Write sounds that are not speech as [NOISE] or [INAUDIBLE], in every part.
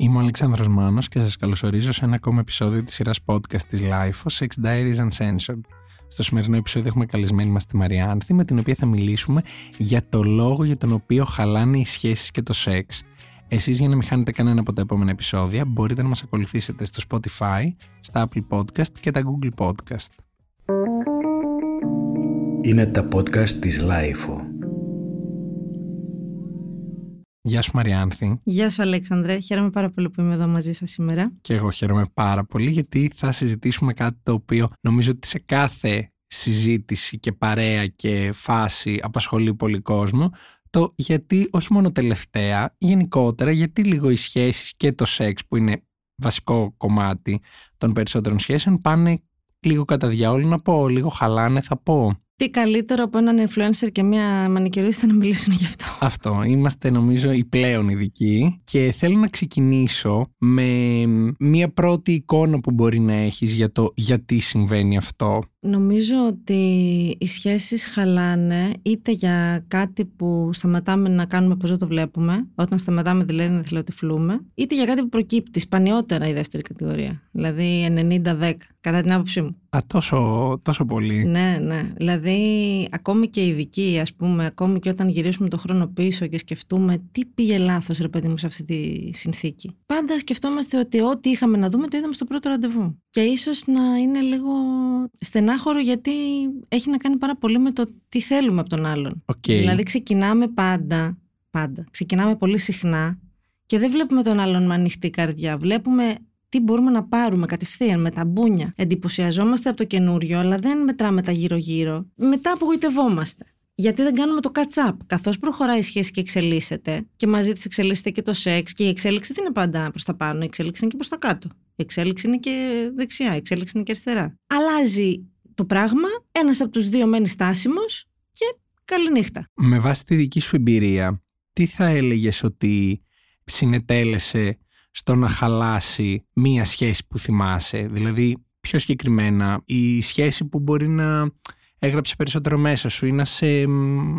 Είμαι ο Αλεξάνδρος Μάνος και σας καλωσορίζω σε ένα ακόμα επεισόδιο της σειράς podcast της Life, Sex Diaries Uncensored. Στο σημερινό επεισόδιο έχουμε καλεσμένη μας τη Μαρία Άνθη, με την οποία θα μιλήσουμε για το λόγο για τον οποίο χαλάνε οι σχέσεις και το σεξ. Εσείς για να μην χάνετε κανένα από τα επόμενα επεισόδια μπορείτε να μας ακολουθήσετε στο Spotify, στα Apple Podcast και τα Google Podcast. Είναι τα podcast της Life. Γεια σου Μαριάνθη. Γεια σου Αλέξανδρε. Χαίρομαι πάρα πολύ που είμαι εδώ μαζί σας σήμερα. Και εγώ χαίρομαι πάρα πολύ γιατί θα συζητήσουμε κάτι το οποίο νομίζω ότι σε κάθε συζήτηση και παρέα και φάση απασχολεί πολύ κόσμο το γιατί όχι μόνο τελευταία, γενικότερα γιατί λίγο οι σχέσεις και το σεξ που είναι βασικό κομμάτι των περισσότερων σχέσεων πάνε λίγο κατά διάολο να πω, λίγο χαλάνε θα πω. Τι καλύτερο από έναν influencer και μια μανικιουρίστα να μιλήσουν γι' αυτό; Αυτό. Είμαστε νομίζω οι πλέον ειδικοί και θέλω να ξεκινήσω με μια πρώτη εικόνα που μπορεί να έχεις για το γιατί συμβαίνει αυτό. Νομίζω ότι οι σχέσεις χαλάνε είτε για κάτι που σταματάμε να κάνουμε όπως δεν το βλέπουμε, όταν σταματάμε δηλαδή να θελοτυφλούμε, είτε για κάτι που προκύπτει σπανιότερα η δεύτερη κατηγορία, δηλαδή 90-10, κατά την άποψή μου. Α, τόσο, τόσο πολύ. Ναι, ναι. Δηλαδή, ακόμη και οι ειδικοί, ας πούμε, ακόμη και όταν γυρίσουμε το χρόνο πίσω και σκεφτούμε τι πήγε λάθος, ρε παιδί μου, σε αυτή τη συνθήκη. Πάντα σκεφτόμαστε ότι ό,τι είχαμε να δούμε το είδαμε στο πρώτο ραντεβού. Και ίσως να είναι λίγο στενάχωρο γιατί έχει να κάνει πάρα πολύ με το τι θέλουμε από τον άλλον. Okay. Δηλαδή, ξεκινάμε πάντα, πάντα, ξεκινάμε πολύ συχνά και δεν βλέπουμε τον άλλον με ανοιχτή καρδιά. Βλέπουμε τι μπορούμε να πάρουμε κατευθείαν με τα μπούνια. Εντυπωσιαζόμαστε από το καινούριο, αλλά δεν μετράμε τα γύρω-γύρω. Μετά απογοητευόμαστε. Γιατί δεν κάνουμε το catch-up. Καθώς προχωράει η σχέση και εξελίσσεται, και μαζί της εξελίσσεται και το σεξ, και η εξέλιξη δεν είναι πάντα προς τα πάνω, η εξέλιξη είναι και προς τα κάτω. Η εξέλιξη είναι και δεξιά, η εξέλιξη είναι και αριστερά. Αλλάζει το πράγμα, ένας από τους δύο μένει στάσιμος και καληνύχτα. Με βάση τη δική σου εμπειρία, τι θα έλεγες ότι συνετέλεσε στο να χαλάσει μία σχέση που θυμάσαι. Δηλαδή, πιο συγκεκριμένα, η σχέση που μπορεί να έγραψε περισσότερο μέσα σου ή να σε,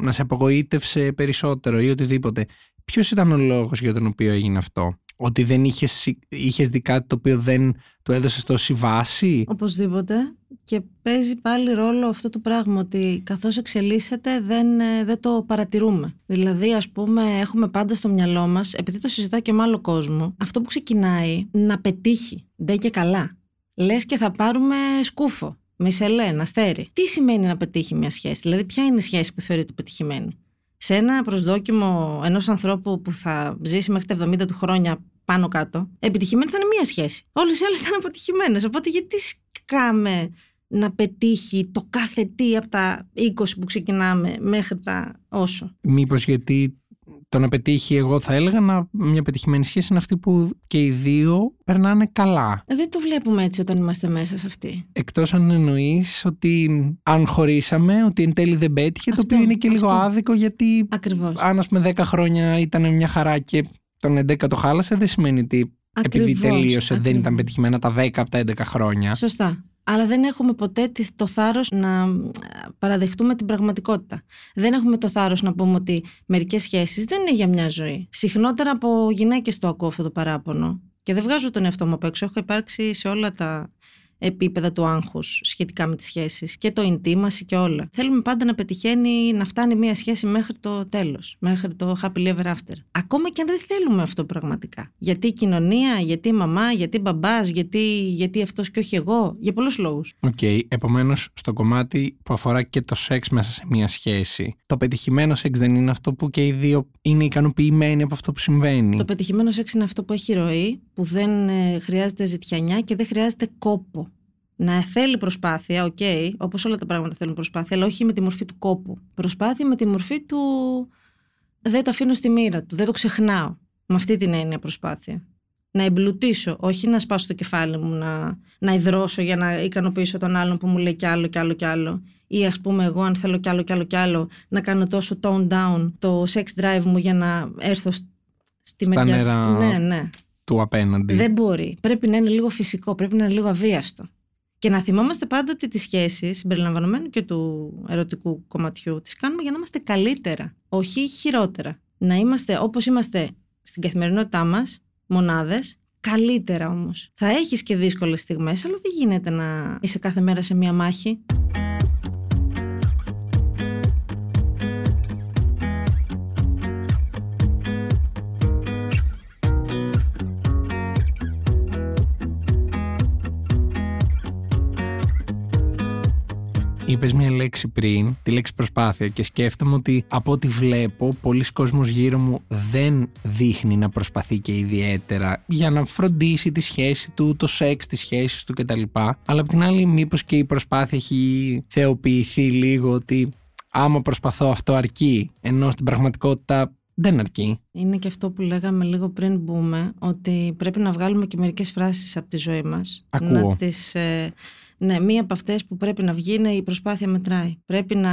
να σε απογοήτευσε περισσότερο ή οτιδήποτε. Ποιος ήταν ο λόγος για τον οποίο έγινε αυτό; Ότι δεν είχες, είχες δει κάτι το οποίο δεν το έδωσες τόση βάση; Οπωσδήποτε. Και παίζει πάλι ρόλο αυτό το πράγμα ότι καθώς εξελίσσεται δεν, ε, δεν το παρατηρούμε. Δηλαδή ας πούμε έχουμε πάντα στο μυαλό μας, επειδή το συζητά και με άλλο κόσμο, αυτό που ξεκινάει να πετύχει, δεν και καλά. Λες και θα πάρουμε σκούφο, μισελέν, αστέρι. Τι σημαίνει να πετύχει μια σχέση, δηλαδή ποια είναι η σχέση που θεωρείται πετυχημένη; Σε ένα προσδόκιμο ενός ανθρώπου που θα ζήσει μέχρι τα 70 του χρόνια πάνω κάτω, επιτυχημένη θα είναι μία σχέση. Όλες οι άλλες ήταν αποτυχημένες. Οπότε γιατί σκάμε να πετύχει το κάθε τι από τα 20 που ξεκινάμε μέχρι τα όσο; Μήπως γιατί το να πετύχει, εγώ θα έλεγα να, μια πετυχημένη σχέση είναι αυτή που και οι δύο περνάνε καλά. Δεν το βλέπουμε έτσι όταν είμαστε μέσα σε αυτή. Εκτός αν εννοείς ότι αν χωρίσαμε, ότι εν τέλει δεν πέτυχε, το οποίο είναι και λίγο άδικο γιατί. Ακριβώς. Αν ας πούμε 10 χρόνια ήταν μια χαρά και τον 11 το χάλασε, δεν σημαίνει ότι Ακριβώς, επειδή τελείωσε ακριβώς. δεν ήταν πετυχημένα τα 10 από τα 11 χρόνια. Σωστά. Αλλά δεν έχουμε ποτέ το θάρρος να παραδεχτούμε την πραγματικότητα. Δεν έχουμε το θάρρος να πούμε ότι μερικές σχέσεις δεν είναι για μια ζωή. Συχνότερα από γυναίκες το ακούω αυτό το παράπονο. Και δεν βγάζω τον εαυτό μου απ' έξω. Έχω υπάρξει σε όλα τα επίπεδα του άγχους σχετικά με τις σχέσεις και το intimacy και όλα. Θέλουμε πάντα να πετυχαίνει, να φτάνει μια σχέση μέχρι το τέλος, μέχρι το happy ever after. Ακόμα και αν δεν θέλουμε αυτό πραγματικά. Γιατί η κοινωνία, γιατί η μαμά, γιατί μπαμπάς, γιατί, γιατί αυτός και όχι εγώ, για πολλούς λόγους. Ok, okay, επομένως στο κομμάτι που αφορά και το σεξ μέσα σε μια σχέση, το πετυχημένο σεξ δεν είναι αυτό που και οι δύο είναι ικανοποιημένοι από αυτό που συμβαίνει; Το πετυχημένο σεξ είναι αυτό που έχει ροή, που δεν ε, χρειάζεται ζητιανιά και δεν χρειάζεται κόπο. Να θέλει προσπάθεια, ok, okay, όπως όλα τα πράγματα θέλουν προσπάθεια, αλλά όχι με τη μορφή του κόπου. Προσπάθεια με τη μορφή του. Δεν το αφήνω στη μοίρα του, δεν το ξεχνάω. Με αυτή την έννοια προσπάθεια. Να εμπλουτίσω, όχι να σπάσω το κεφάλι μου, να, να υδρώσω για να ικανοποιήσω τον άλλον που μου λέει κι άλλο κι άλλο κι άλλο. Ή ας πούμε, εγώ αν θέλω κι άλλο κι άλλο κι άλλο, να κάνω τόσο tone down το sex drive μου για να έρθω στη Στα μεριά. νερά Ναι, ναι. του απέναντι. Δεν μπορεί. Πρέπει να είναι λίγο φυσικό, πρέπει να είναι λίγο αβίαστο. Και να θυμόμαστε πάντοτε τις σχέσεις, συμπεριλαμβανομένου και του ερωτικού κομματιού, τις κάνουμε για να είμαστε καλύτερα, όχι χειρότερα. Να είμαστε όπως είμαστε στην καθημερινότητά μας, μονάδες Καλύτερα όμως. Θα έχεις και δύσκολες στιγμές, αλλά δεν γίνεται να είσαι κάθε μέρα σε μία μάχη. Είπε μια λέξη πριν, τη λέξη προσπάθεια, και σκέφτομαι ότι από ό,τι βλέπω, πολλοί κόσμος γύρω μου δεν δείχνει να προσπαθεί και ιδιαίτερα για να φροντίσει τη σχέση του, το σεξ, τη σχέση του κτλ. Αλλά απ' την άλλη, μήπως και η προσπάθεια έχει θεοποιηθεί λίγο ότι άμα προσπαθώ αυτό αρκεί, ενώ στην πραγματικότητα δεν αρκεί. Είναι και αυτό που λέγαμε λίγο πριν μπούμε, ότι πρέπει να βγάλουμε και μερικές φράσεις από τη ζωή μας. Ακούω. Να τις, ε, ναι, μία από αυτές που πρέπει να βγει είναι η προσπάθεια μετράει. Πρέπει να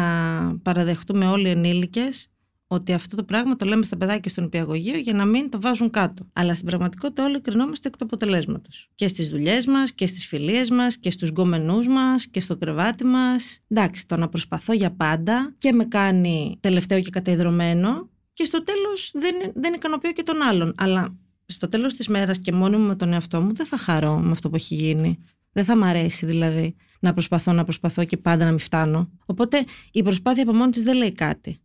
παραδεχτούμε όλοι οι ενήλικες ότι αυτό το πράγμα το λέμε στα παιδάκια στον υπηαγωγείο για να μην το βάζουν κάτω. Αλλά στην πραγματικότητα όλοι κρινόμαστε εκ του αποτελέσματος. Και στις δουλειές μας και στις φιλίες μας και στους γκόμενού μας και στο κρεβάτι μας. Εντάξει, το να προσπαθώ για πάντα και με κάνει τελευταίο και καταϊδρωμένο και στο τέλος δεν, δεν ικανοποιώ και τον άλλον. Αλλά στο τέλος της μέρας και μόνη μου με τον εαυτό μου δεν θα χαρώ με αυτό που έχει γίνει. Δεν θα μ' αρέσει δηλαδή να προσπαθώ, να προσπαθώ και πάντα να μην φτάνω. Οπότε η προσπάθεια από μόνη της δεν λέει κάτι.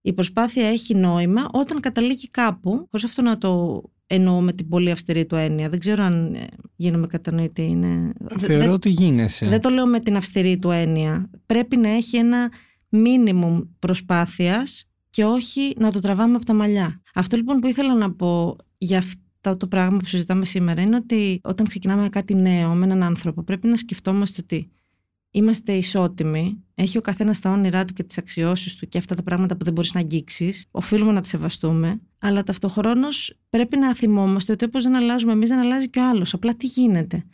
Η προσπάθεια έχει νόημα όταν καταλήγει κάπου, χωρίς αυτό να το εννοώ με την πολύ αυστηρή του έννοια. Δεν ξέρω αν ε, γίνομαι κατανοητή. Είναι... Θεωρώ δεν, ότι γίνεσαι. δεν το λέω με την αυστηρή του έννοια. Πρέπει να έχει ένα μίνιμουμ προσπάθειας και όχι να το τραβάμε από τα μαλλιά. Αυτό λοιπόν που ήθελα να πω για αυτό το πράγμα που συζητάμε σήμερα είναι ότι όταν ξεκινάμε κάτι νέο με έναν άνθρωπο πρέπει να σκεφτόμαστε ότι είμαστε ισότιμοι, έχει ο καθένας τα όνειρά του και τις αξιώσεις του και αυτά τα πράγματα που δεν μπορείς να αγγίξεις. Οφείλουμε να τις σεβαστούμε, αλλά ταυτοχρόνως πρέπει να θυμόμαστε ότι όπως δεν αλλάζουμε εμείς, δεν αλλάζει και ο άλλος. Απλά τι γίνεται.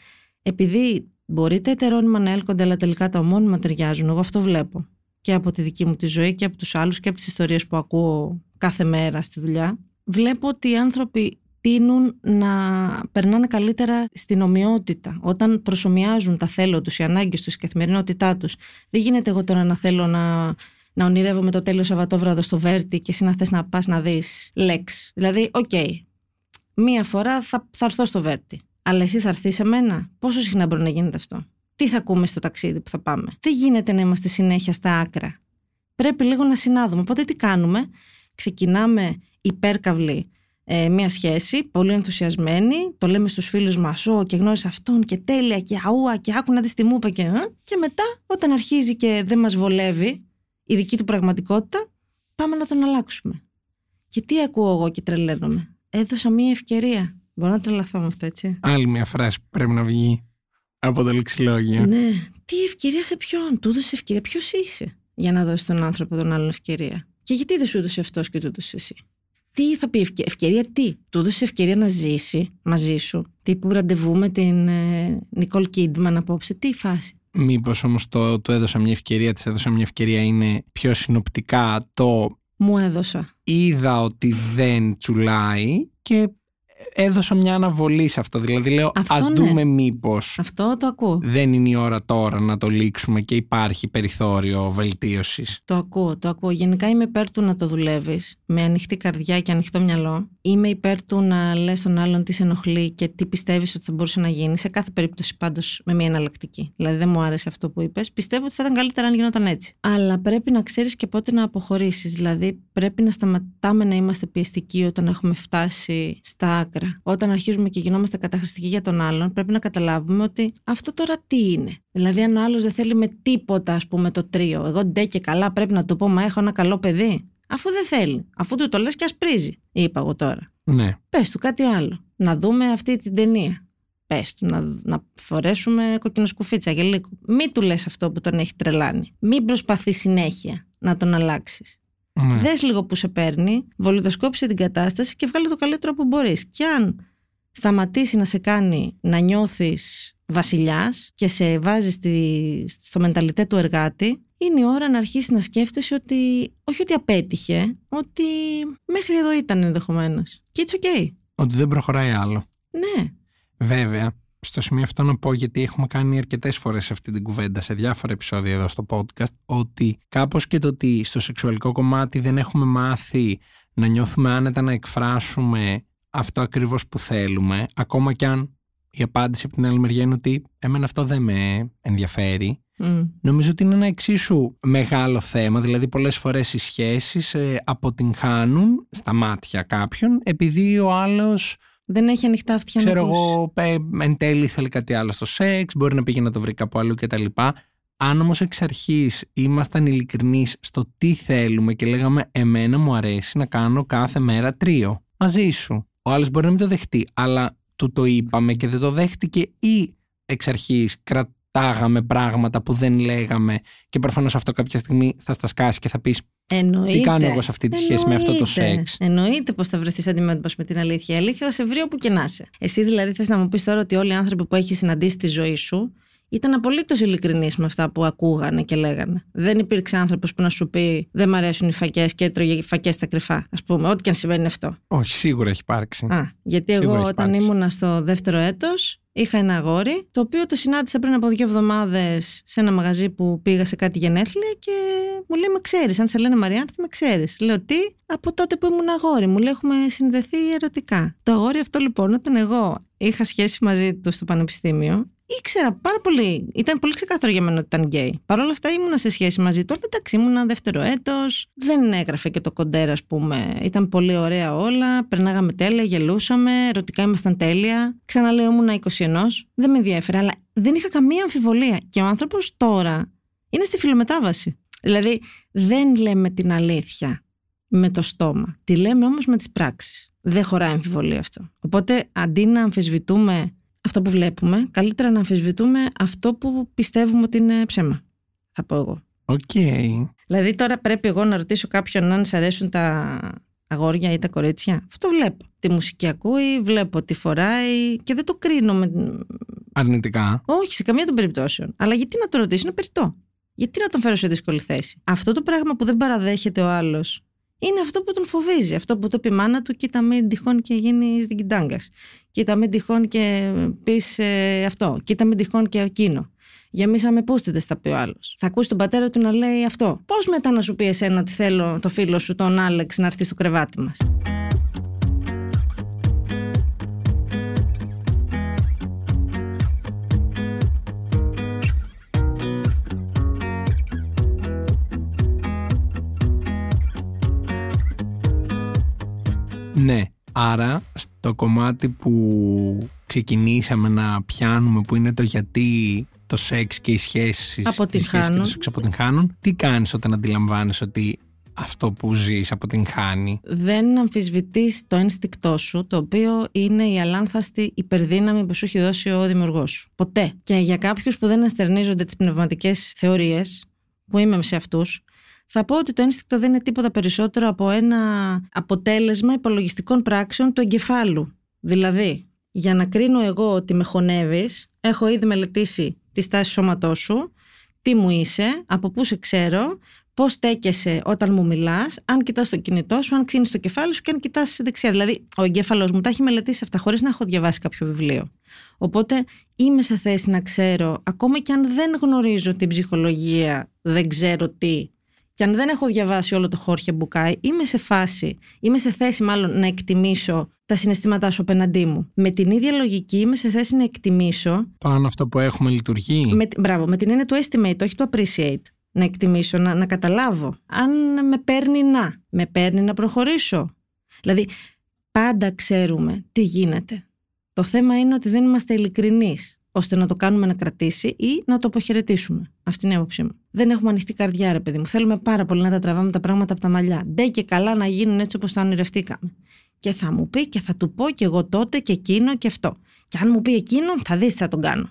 Επειδή μπορεί τα ετερόνυμα να έλκονται, αλλά τελικά τα ομόνυμα ταιριάζουν. Εγώ αυτό βλέπω. Και από τη δική μου τη ζωή και από τους άλλους και από τις ιστορίες που ακούω κάθε μέρα στη δουλειά. Βλέπω ότι οι άνθρωποι τείνουν να περνάνε καλύτερα στην ομοιότητα. Όταν προσομοιάζουν τα θέλω τους, οι ανάγκες τους, η καθημερινότητά τους. Δεν γίνεται εγώ τώρα να θέλω να, να ονειρεύομαι το τέλειο Σαββατόβραδο στο Βέρτη και εσύ να θες να πας να δεις ΛΕΞ. Δηλαδή, οκ, μία φορά θα, θα έρθω στο Βέρτη. Αλλά εσύ θα έρθεις σε μένα; Πόσο συχνά μπορεί να γίνεται αυτό; Τι θα ακούμε στο ταξίδι που θα πάμε; Δεν γίνεται να είμαστε συνέχεια στα άκρα. Πρέπει λίγο να συνάδουμε. Οπότε τι κάνουμε; Ξεκινάμε υπέρκαυλοι ε, μια σχέση, πολύ ενθουσιασμένη, το λέμε στους φίλους μας, «Ω, και γνώρισα αυτόν και τέλεια και αούα και άκου να δεις τι μου είπε και, ε». και μετά όταν αρχίζει και δεν μας βολεύει η δική του πραγματικότητα, πάμε να τον αλλάξουμε. Και τι ακούω εγώ και τρελαίνομαι. Έδωσα μια ευκαιρία. Μπορώ να τρελαθώ με αυτό, έτσι. Άλλη μια φράση που πρέπει να βγει από το λεξιλόγιο. Ναι. Τι ευκαιρία σε ποιον; Του έδωσες ευκαιρία. Ποιος είσαι για να δώσεις τον άνθρωπο τον άλλον ευκαιρία; Και γιατί δεν σου έδωσε αυτός και του έδωσες εσύ; Τι θα πει ευκαιρία, ευκαιρία τι; Του έδωσε ευκαιρία να ζήσει μαζί σου. Τι που ραντεβού με την ε, Νικόλ Κίντμαν απόψε. Τι φάση; Μήπως όμως το, το έδωσα μια ευκαιρία, της έδωσα μια ευκαιρία είναι πιο συνοπτικά το. Μου έδωσα. Είδα ότι δεν τσουλάει και έδωσα μια αναβολή σε αυτό. Δηλαδή λέω Αυτό ας ναι. δούμε μήπως Αυτό το ακούω. δεν είναι η ώρα τώρα να το λήξουμε και υπάρχει περιθώριο βελτίωσης. Το ακούω, το ακούω. Γενικά είμαι υπέρ του να το δουλεύεις με ανοιχτή καρδιά και ανοιχτό μυαλό. Είμαι υπέρ του να λες τον άλλον τι σε ενοχλεί και τι πιστεύεις ότι θα μπορούσε να γίνει. Σε κάθε περίπτωση πάντως με μια εναλλακτική. Δηλαδή δεν μου άρεσε αυτό που είπες. Πιστεύω ότι θα ήταν καλύτερα αν γινόταν έτσι. Αλλά πρέπει να ξέρεις και πότε να αποχωρήσεις. Δηλαδή πρέπει να σταματάμε να είμαστε πιεστικοί όταν έχουμε φτάσει στα άκρα. Όταν αρχίζουμε και γινόμαστε καταχρηστικοί για τον άλλον, πρέπει να καταλάβουμε ότι αυτό τώρα τι είναι. Δηλαδή, αν ο άλλος δεν θέλει με τίποτα, ας πούμε, το τρίο. Εγώ ντε και καλά πρέπει να του πω, Μα έχω ένα καλό παιδί. Αφού δεν θέλει. Αφού του το λες και ασπρίζει, είπα εγώ τώρα. Ναι. Πες του κάτι άλλο. Να δούμε αυτή την ταινία. Πες του να, να φορέσουμε κοκκινοσκουφίτσα και λίγο. Μην του λες αυτό που τον έχει τρελάνει. Μην προσπαθεί συνέχεια να τον αλλάξεις. Ναι. Δες λίγο που σε παίρνει, βολιδοσκόπησε την κατάσταση και βγάλε το καλύτερο που μπορείς. Και αν σταματήσει να σε κάνει να νιώθεις βασιλιάς και σε βάζει στη, στο μενταλιτέ του εργάτη, είναι η ώρα να αρχίσεις να σκέφτεσαι ότι, όχι ότι απέτυχε, ότι μέχρι εδώ ήταν ενδεχομένως. Και it's okay. Ότι δεν προχωράει άλλο. Ναι. Βέβαια, στο σημείο αυτό να πω γιατί έχουμε κάνει αρκετές φορές αυτή την κουβέντα σε διάφορα επεισόδια εδώ στο podcast, ότι κάπως και το ότι στο σεξουαλικό κομμάτι δεν έχουμε μάθει να νιώθουμε άνετα να εκφράσουμε αυτό ακριβώς που θέλουμε, ακόμα κι αν η απάντηση από την άλλη μεριά είναι ότι εμένα αυτό δεν με ενδιαφέρει. Νομίζω ότι είναι ένα εξίσου μεγάλο θέμα, δηλαδή πολλές φορές οι σχέσεις ε, αποτυγχάνουν στα μάτια κάποιον επειδή ο άλλος δεν έχει ανοιχτά αυτιά Ξέρω εγώ, εν τέλει θέλει κάτι άλλο στο σεξ, μπορεί να πήγε να το βρει κάπου αλλού κτλ. Αν όμως εξ αρχής ήμασταν ειλικρινείς στο τι θέλουμε και λέγαμε Εμένα μου αρέσει να κάνω κάθε μέρα τρίο μαζί σου. Ο άλλος μπορεί να μην το δεχτεί, αλλά του το είπαμε και δεν το δέχτηκε ή εξ αρχής κρατάγαμε πράγματα που δεν λέγαμε και προφανώς αυτό κάποια στιγμή θα στα σκάσει και θα πεις Εννοείται. Τι κάνω εγώ σε αυτή τη σχέση με αυτό το σεξ; Εννοείται πως θα βρεθείς αντιμέτωπος με την αλήθεια. Η αλήθεια θα σε βρει όπου και να είσαι. Εσύ δηλαδή θες να μου πεις τώρα ότι όλοι οι άνθρωποι που έχεις συναντήσει στη ζωή σου ήταν απολύτως ειλικρινεί με αυτά που ακούγανε και λέγανε. Δεν υπήρξε άνθρωπος που να σου πει Δεν μ' αρέσουν οι φακές και έτρωγε φακές στα κρυφά, ας πούμε, ό,τι και αν συμβαίνει αυτό. Όχι, σίγουρα έχει υπάρξει. Α, γιατί εγώ όταν ήμουν στο δεύτερο έτος, είχα ένα αγόρι, το οποίο το συνάντησα πριν από δύο εβδομάδες σε ένα μαγαζί που πήγα σε κάτι γενέθλια και μου λέει: Με ξέρεις, αν σε λένε Μαριάνθη, με ξέρεις. Λέω τι, από τότε που ήμουν αγόρι, μου λέει: Έχουμε συνδεθεί ερωτικά. Το αγόρι αυτό λοιπόν, όταν εγώ είχα σχέση μαζί του στο πανεπιστήμιο, ήξερα πάρα πολύ. Ήταν πολύ ξεκάθαρο για μένα ότι ήταν γκέι. Παρ' όλα αυτά ήμουνα σε σχέση μαζί του. Αλλά εντάξει, ήμουνα δεύτερο έτος. Δεν έγραφε και το κοντέρ, ας πούμε. Ήταν πολύ ωραία όλα. Περνάγαμε τέλεια, γελούσαμε. Ερωτικά ήμασταν τέλεια. Ξαναλέω, ήμουνα 21. Δεν με ενδιέφερε, αλλά δεν είχα καμία αμφιβολία. Και ο άνθρωπος τώρα είναι στη φυλομετάβαση. Δηλαδή, δεν λέμε την αλήθεια με το στόμα. Τη λέμε όμως με τις πράξεις. Δεν χωράει αμφιβολία αυτό. Οπότε, αντί να αμφισβητούμε αυτό που βλέπουμε, καλύτερα να αμφισβητούμε αυτό που πιστεύουμε ότι είναι ψέμα. Θα πω εγώ. Ok. Okay. Δηλαδή τώρα πρέπει εγώ να ρωτήσω κάποιον αν σε αρέσουν τα αγόρια ή τα κορίτσια. Αυτό το βλέπω. Τη μουσική ακούει, βλέπω τι φοράει και δεν το κρίνω με... Αρνητικά. Όχι, σε καμία των περιπτώσεων. Αλλά γιατί να το ρωτήσω, είναι περιττό. Γιατί να τον φέρω σε δύσκολη θέση. Αυτό το πράγμα που δεν παραδέχεται ο άλλος είναι αυτό που τον φοβίζει. Αυτό που το πει μάνα του, κοίτα μην τυχόν και γίνει δικητάγκα. Κοίτα μην τυχόν και πεις ε, αυτό. Κοίτα μην τυχόν και εκείνο. Γεμίσαμε πούστιδε, θα πει ο άλλος. Θα ακούσει τον πατέρα του να λέει αυτό. Πώς μετά να σου πει εσένα ότι θέλω το φίλο σου, τον Άλεξ, να έρθει στο κρεβάτι μας. Ναι, άρα στο κομμάτι που ξεκινήσαμε να πιάνουμε που είναι το γιατί το σεξ και οι σχέσεις, αποτυγχάνουν. και το σεξ αποτυγχάνουν, τι κάνεις όταν αντιλαμβάνεσαι ότι αυτό που ζεις αποτυγχάνει; Δεν αμφισβητείς το ένστικτό σου, το οποίο είναι η αλάνθαστη υπερδύναμη που σου έχει δώσει ο δημιουργός σου. Ποτέ. Και για κάποιους που δεν αστερνίζονται τις πνευματικές θεωρίες, που είμαι σε αυτούς, θα πω ότι το ένστικτο δεν είναι τίποτα περισσότερο από ένα αποτέλεσμα υπολογιστικών πράξεων του εγκεφάλου. Δηλαδή, για να κρίνω εγώ ότι με χωνεύεις, έχω ήδη μελετήσει τη στάση σώματός σου, τι μου είσαι, από πού σε ξέρω, πώς στέκεσαι όταν μου μιλάς, αν κοιτάς το κινητό σου, αν ξύνεις το κεφάλι σου και αν κοιτάς δεξιά. Δηλαδή, ο εγκέφαλος μου τα έχει μελετήσει αυτά χωρίς να έχω διαβάσει κάποιο βιβλίο. Οπότε είμαι σε θέση να ξέρω, ακόμα και αν δεν γνωρίζω την ψυχολογία, δεν ξέρω τι, και αν δεν έχω διαβάσει όλο το Χόρχε Μπουκάι, είμαι σε φάση, είμαι σε θέση μάλλον να εκτιμήσω τα συναισθήματά σου απέναντί μου. Με την ίδια λογική είμαι σε θέση να εκτιμήσω. Το αν αυτό που έχουμε λειτουργεί. Με, μπράβο, με την έννοια του estimate, όχι του appreciate. Να εκτιμήσω, να, να καταλάβω. Αν με παίρνει να, με παίρνει να προχωρήσω. Δηλαδή, πάντα ξέρουμε τι γίνεται. Το θέμα είναι ότι δεν είμαστε ειλικρινείς ώστε να το κάνουμε να κρατήσει ή να το αποχαιρετήσουμε. Αυτή είναι η άποψή μου. Δεν έχουμε ανοιχτή καρδιά, ρε παιδί μου. Θέλουμε πάρα πολύ να τα τραβάμε τα πράγματα από τα μαλλιά. Ντε και καλά να γίνουν έτσι όπως τα ονειρευτήκαμε. Και θα μου πει και θα του πω και εγώ τότε και εκείνο και αυτό. Και αν μου πει εκείνο, θα δεις τι θα τον κάνω.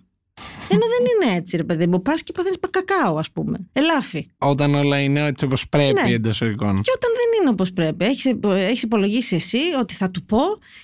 Ενώ δεν είναι έτσι, ρε παιδί μου. Πας και παθαίνεις κακάο, ας πούμε. Ελάφι. Όταν όλα είναι έτσι όπως πρέπει ναι. εντός εικόνων. Και όταν δεν είναι όπως πρέπει. Έχεις έχεις υπολογίσει εσύ ότι θα του πω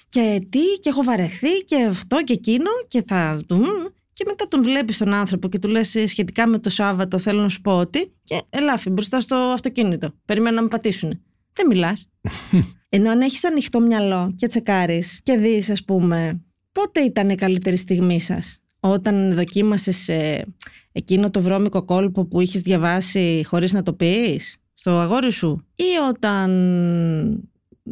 και τι, και έχω βαρεθεί και αυτό και εκείνο και θα του. Και μετά τον βλέπεις τον άνθρωπο και του λες σχετικά με το Σάββατο, θέλω να σου πω ότι. Και ελάφι μπροστά στο αυτοκίνητο. Περιμένω να με πατήσουν. Δεν μιλάς. [LAUGHS] Ενώ αν έχεις ανοιχτό μυαλό και τσεκάρεις και δεις, ας πούμε, πότε ήταν η καλύτερη στιγμή σας όταν δοκίμασες ε, εκείνο το βρώμικο κόλπο που είχες διαβάσει χωρίς να το πεις στο αγόρι σου; Ή όταν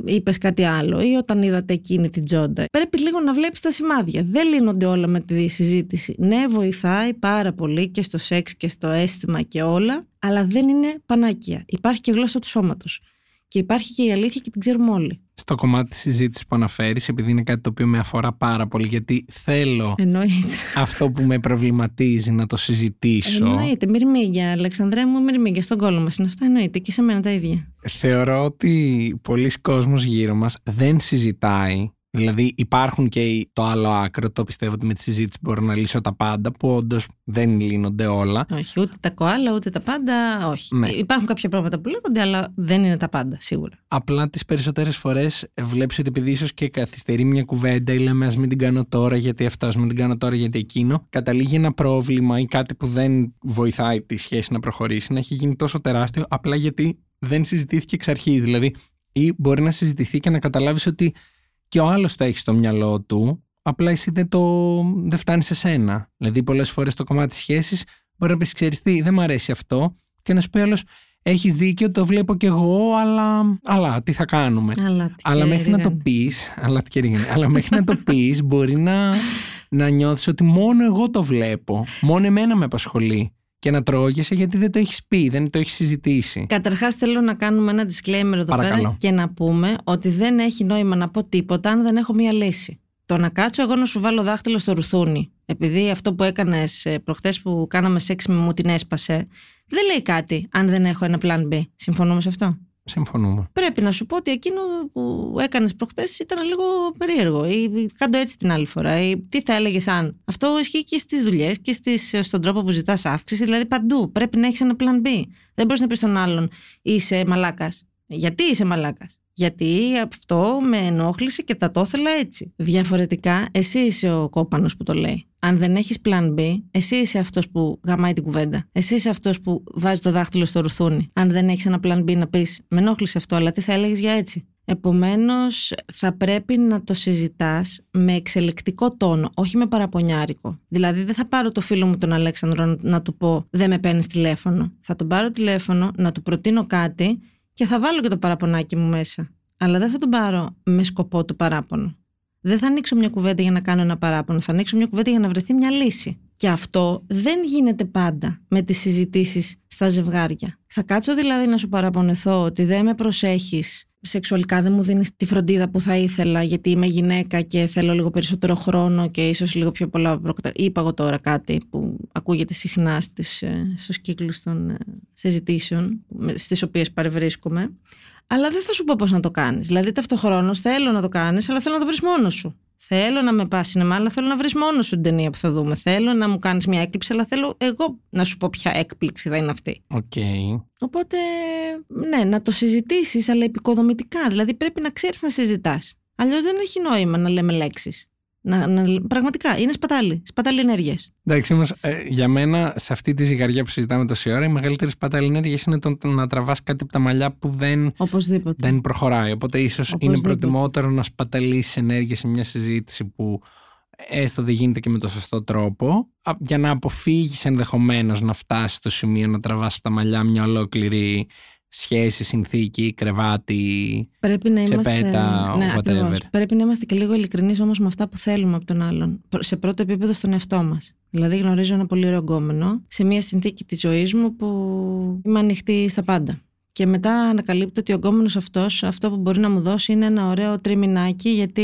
είπες κάτι άλλο ή όταν είδατε εκείνη την τζόντα; Πρέπει λίγο να βλέπεις τα σημάδια. Δεν λύνονται όλα με τη συζήτηση. Ναι, βοηθάει πάρα πολύ και στο σεξ και στο αίσθημα και όλα, αλλά δεν είναι πανάκια. Υπάρχει και γλώσσα του σώματος. Και υπάρχει και η αλήθεια και την ξέρουμε όλοι. Στο κομμάτι της συζήτησης που αναφέρεις, επειδή είναι κάτι το οποίο με αφορά πάρα πολύ, γιατί θέλω Εννοείται. αυτό που με προβληματίζει να το συζητήσω. Εννοείται. Μυρμήγκια, Αλεξανδρέ μου, μυρμήγκια στον κόλλο μας. Είναι αυτά, εννοείται. Και σε μένα τα ίδια. Θεωρώ ότι πολλοί κόσμος γύρω μας δεν συζητάει Δηλαδή υπάρχουν και το άλλο άκρο, το πιστεύω ότι με τη συζήτηση μπορώ να λύσω τα πάντα, που όντως δεν λύνονται όλα. Όχι, ούτε τα κοάλα, ούτε τα πάντα, όχι. Ναι. Υπάρχουν κάποια πράγματα που λέγονται, αλλά δεν είναι τα πάντα, σίγουρα. Απλά τις περισσότερες φορές βλέπεις ότι επειδή ίσως και καθυστερεί μια κουβέντα ή λέμε ας μην την κάνω τώρα γιατί αυτό, ας μην την κάνω τώρα γιατί εκείνο, καταλήγει ένα πρόβλημα ή κάτι που δεν βοηθάει τη σχέση να προχωρήσει να έχει γίνει τόσο τεράστιο απλά γιατί δεν συζητήθηκε εξ αρχής. Δηλαδή, ή μπορεί να συζητηθεί και να καταλάβεις ότι και ο άλλος το έχει στο μυαλό του, απλά εσύ δεν, το, δεν φτάνει σε σένα. Δηλαδή, πολλές φορές το κομμάτι της σχέσης μπορεί να πεις: Ξέρεις τι, δεν μου αρέσει αυτό, και να σου πει άλλο: Έχεις δίκιο, το βλέπω κι εγώ, αλλά, αλλά τι θα κάνουμε. Αλλά, αλλά μέχρι να το πεις, αλλά, αλλά μέχρι να το πεις, μπορεί να, να νιώθεις ότι μόνο εγώ το βλέπω. Μόνο εμένα με απασχολεί και να τρώγεσαι γιατί δεν το έχεις πει, δεν το έχεις συζητήσει. Καταρχάς, θέλω να κάνουμε ένα disclaimer εδώ πέρα και να πούμε ότι δεν έχει νόημα να πω τίποτα αν δεν έχω μία λύση. Το να κάτσω εγώ να σου βάλω δάχτυλο στο ρουθούνι, επειδή αυτό που έκανες ε, προχθές που κάναμε σεξ με μου την έσπασε, δεν λέει κάτι αν δεν έχω ένα plan B. Συμφωνούμε σε αυτό; Συμφωνούμε. Πρέπει να σου πω ότι εκείνο που έκανες προχθές ήταν λίγο περίεργο. Ή κάτω έτσι την άλλη φορά. Ή τι θα έλεγες αν. Αυτό ισχύει και στις δουλειές και στις, στον τρόπο που ζητάς αύξηση. Δηλαδή παντού. Πρέπει να έχεις ένα plan B. Δεν μπορείς να πεις στον άλλον είσαι μαλάκας. Γιατί είσαι μαλάκας; Γιατί αυτό με ενόχλησε και θα το ήθελα έτσι. Διαφορετικά, εσύ είσαι ο κόπανος που το λέει. Αν δεν έχεις plan B, εσύ είσαι αυτός που γαμάει την κουβέντα. Εσύ είσαι αυτός που βάζει το δάχτυλο στο ρουθούνι. Αν δεν έχεις ένα plan B να πεις, με ενόχλησε αυτό, αλλά τι θα έλεγες για έτσι. Επομένως, θα πρέπει να το συζητάς με εξελικτικό τόνο, όχι με παραπονιάρικο. Δηλαδή, δεν θα πάρω το φίλο μου τον Αλέξανδρο να του πω Δεν με παίρνεις τηλέφωνο. Θα τον πάρω τηλέφωνο, να του προτείνω κάτι και θα βάλω και το παραπονάκι μου μέσα. Αλλά δεν θα τον πάρω με σκοπό το παράπονο. Δεν θα ανοίξω μια κουβέντα για να κάνω ένα παράπονο. Θα ανοίξω μια κουβέντα για να βρεθεί μια λύση. Και αυτό δεν γίνεται πάντα με τις συζητήσεις στα ζευγάρια. Θα κάτσω δηλαδή να σου παραπονεθώ ότι δεν με προσέχεις σεξουαλικά δεν μου δίνεις τη φροντίδα που θα ήθελα γιατί είμαι γυναίκα και θέλω λίγο περισσότερο χρόνο και ίσως λίγο πιο πολλά Είπα εγώ τώρα κάτι που ακούγεται συχνά στις, ε, στους κύκλους των ε, συζητήσεων στις οποίες παρευρίσκομαι. Αλλά δεν θα σου πω πώς να το κάνεις. Δηλαδή ταυτοχρόνως θέλω να το κάνεις αλλά θέλω να το βρεις μόνος σου. Θέλω να με πας σινεμά, αλλά θέλω να βρεις μόνος σου την ταινία που θα δούμε. Θέλω να μου κάνεις μια έκπληξη, αλλά θέλω εγώ να σου πω ποια έκπληξη θα είναι αυτή. Okay. Οπότε, ναι, να το συζητήσεις, αλλά επικοδομητικά. Δηλαδή πρέπει να ξέρεις να συζητάς. Αλλιώς δεν έχει νόημα να λέμε λέξεις. Να, να, πραγματικά είναι σπατάλη. Σπατάλη ενέργειας. Εντάξει, όμως ε, για μένα σε αυτή τη ζυγαριά που συζητάμε τόση ώρα, η μεγαλύτερη σπατάλη ενέργειας είναι το, να τραβάς κάτι από τα μαλλιά που δεν, δεν προχωράει. Οπότε ίσως είναι προτιμότερο να σπαταλήσει ενέργεια σε μια συζήτηση που έστω δεν γίνεται και με το σωστό τρόπο, για να αποφύγεις ενδεχομένως να φτάσεις στο σημείο να τραβάς από τα μαλλιά μια ολόκληρη σχέση, συνθήκη, κρεβάτι, Πρέπει να είμαστε, τσεπέτα, ναι, whatever. Ακριβώς. Πρέπει να είμαστε και λίγο ειλικρινείς όμως με αυτά που θέλουμε από τον άλλον. Σε πρώτο επίπεδο στον εαυτό μας. Δηλαδή, γνωρίζω ένα πολύ ωραίο γκόμενο σε μια συνθήκη της ζωής μου που είμαι ανοιχτή στα πάντα. Και μετά ανακαλύπτω ότι ο γκόμενος αυτός, αυτό που μπορεί να μου δώσει είναι ένα ωραίο τριμινάκι, γιατί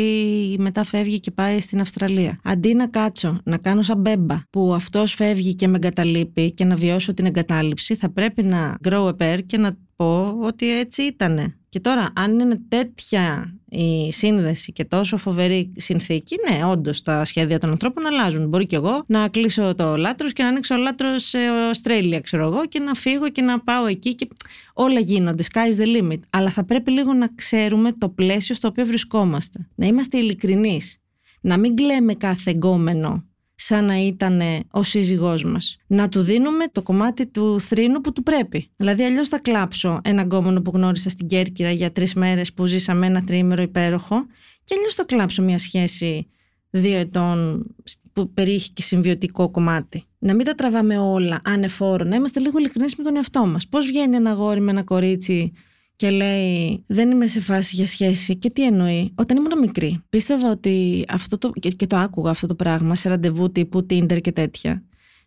μετά φεύγει και πάει στην Αυστραλία. Αντί να κάτσω, να κάνω σαν μπέμπα, που αυτός φεύγει και με εγκαταλείπει και να βιώσω την εγκατάλειψη, θα πρέπει να grow a pair και να πω ότι έτσι ήτανε. Και τώρα, αν είναι τέτοια η σύνδεση και τόσο φοβερή συνθήκη, ναι, όντως τα σχέδια των ανθρώπων αλλάζουν. Μπορεί και εγώ να κλείσω το λάτρος και να ανοίξω λάτρος σε Αυστραλία, ξέρω εγώ, και να φύγω και να πάω εκεί. Και όλα γίνονται. Sky's the limit. Αλλά θα πρέπει λίγο να ξέρουμε το πλαίσιο στο οποίο βρισκόμαστε. Να είμαστε ειλικρινείς. Να μην κλαίμε κάθε εγκόμενο σαν να ήταν ο σύζυγός μας. Να του δίνουμε το κομμάτι του θρήνου που του πρέπει. Δηλαδή αλλιώς θα κλάψω ένα γκόμενο που γνώρισα στην Κέρκυρα για τρεις μέρες που ζήσαμε ένα τριήμερο υπέροχο και αλλιώς θα κλάψω μια σχέση δύο ετών που περιείχε και συμβιωτικό κομμάτι. Να μην τα τραβάμε όλα ανεφόρο, να είμαστε λίγο ειλικρινείς με τον εαυτό μας. Πώς βγαίνει ένα γόρι με ένα κορίτσι και λέει δεν είμαι σε φάση για σχέση και τι εννοεί όταν ήμουν μικρή. Πίστευα ότι αυτό το, και, και το άκουγα αυτό το πράγμα σε ραντεβού τύπου Tinder και τέτοια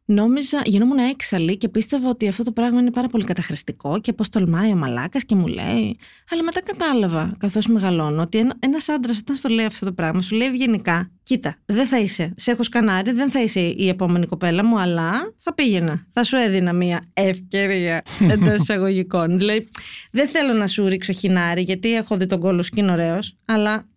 νόμιζα, γινόμουν έξαλλη και πίστευα ότι αυτό το πράγμα είναι πάρα πολύ καταχρηστικό και πώς τολμάει ο μαλάκας και μου λέει. Αλλά μετά κατάλαβα, καθώς μεγαλώνω, ότι ένα ένας άντρας όταν στο λέει αυτό το πράγμα, σου λέει ευγενικά, κοίτα, δεν θα είσαι. Σε έχω σκανάρει, δεν θα είσαι η επόμενη κοπέλα μου, αλλά θα πήγαινα. Θα σου έδινα μια ευκαιρία [LAUGHS] εντός εισαγωγικών. δηλαδή, δεν θέλω να σου ρίξω χινάρι, γιατί έχω δει τον κόλο και είναι ωραίος, αλλά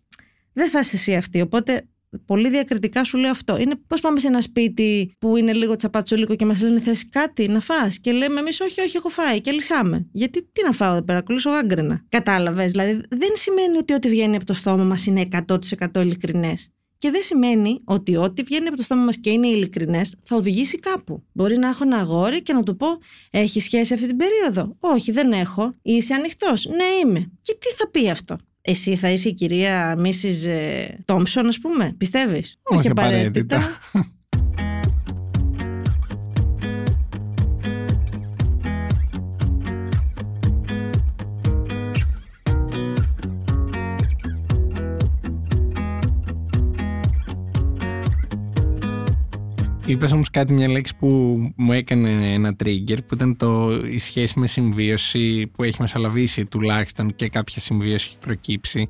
δεν θα είσαι εσύ αυτή. Οπότε πολύ διακριτικά σου λέω αυτό. Είναι πώς πάμε σε ένα σπίτι που είναι λίγο τσαπατσούλικο και μας λένε θες κάτι να φά. Και λέμε εμείς, Όχι, όχι, έχω φάει και λυσάμε. Γιατί τι να φάω εδώ πέρα, κολλήσω γάγκρενα. Κατάλαβες. Δηλαδή δεν σημαίνει ότι ό,τι βγαίνει από το στόμα μας είναι 100% ειλικρινές. Και δεν σημαίνει ότι ό,τι βγαίνει από το στόμα μας και είναι ειλικρινές θα οδηγήσει κάπου. Μπορεί να έχω ένα αγόρι και να του πω: Έχει σχέση αυτή την περίοδο; Όχι, δεν έχω. Είσαι ανοιχτός; Ναι, είμαι. Και τι θα πει αυτό; Εσύ θα είσαι η κυρία Μίσης Τόμψον, ας πούμε, πιστεύεις; Όχι, απαραίτητα. Είπες όμως κάτι, μια λέξη που μου έκανε ένα trigger, που ήταν το, η σχέση με συμβίωση που έχει μεσολαβήσει τουλάχιστον και κάποια συμβίωση έχει προκύψει.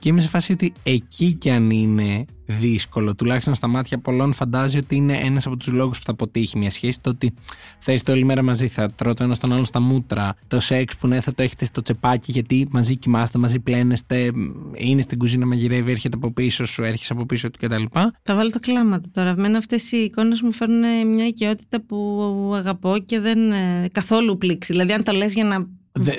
Και είμαι σε φάση ότι εκεί κι αν είναι δύσκολο, τουλάχιστον στα μάτια πολλών, φαντάζει ότι είναι ένας από τους λόγους που θα αποτύχει μια σχέση. Το ότι θα είστε όλη μέρα μαζί, θα τρώτε ένας τον άλλον στα μούτρα. Το σεξ που ναι, θα το έχετε στο τσεπάκι γιατί μαζί κοιμάστε, μαζί πλένεστε, είναι στην κουζίνα, μαγειρεύει, έρχεται από πίσω σου, έρχεσαι από πίσω του κτλ. Θα βάλω τα κλάματα τώρα. Εμένα αυτές οι εικόνες μου φέρνουν μια οικειότητα που αγαπώ και δεν ε, καθόλου πλήξη. Δηλαδή, αν το λες για να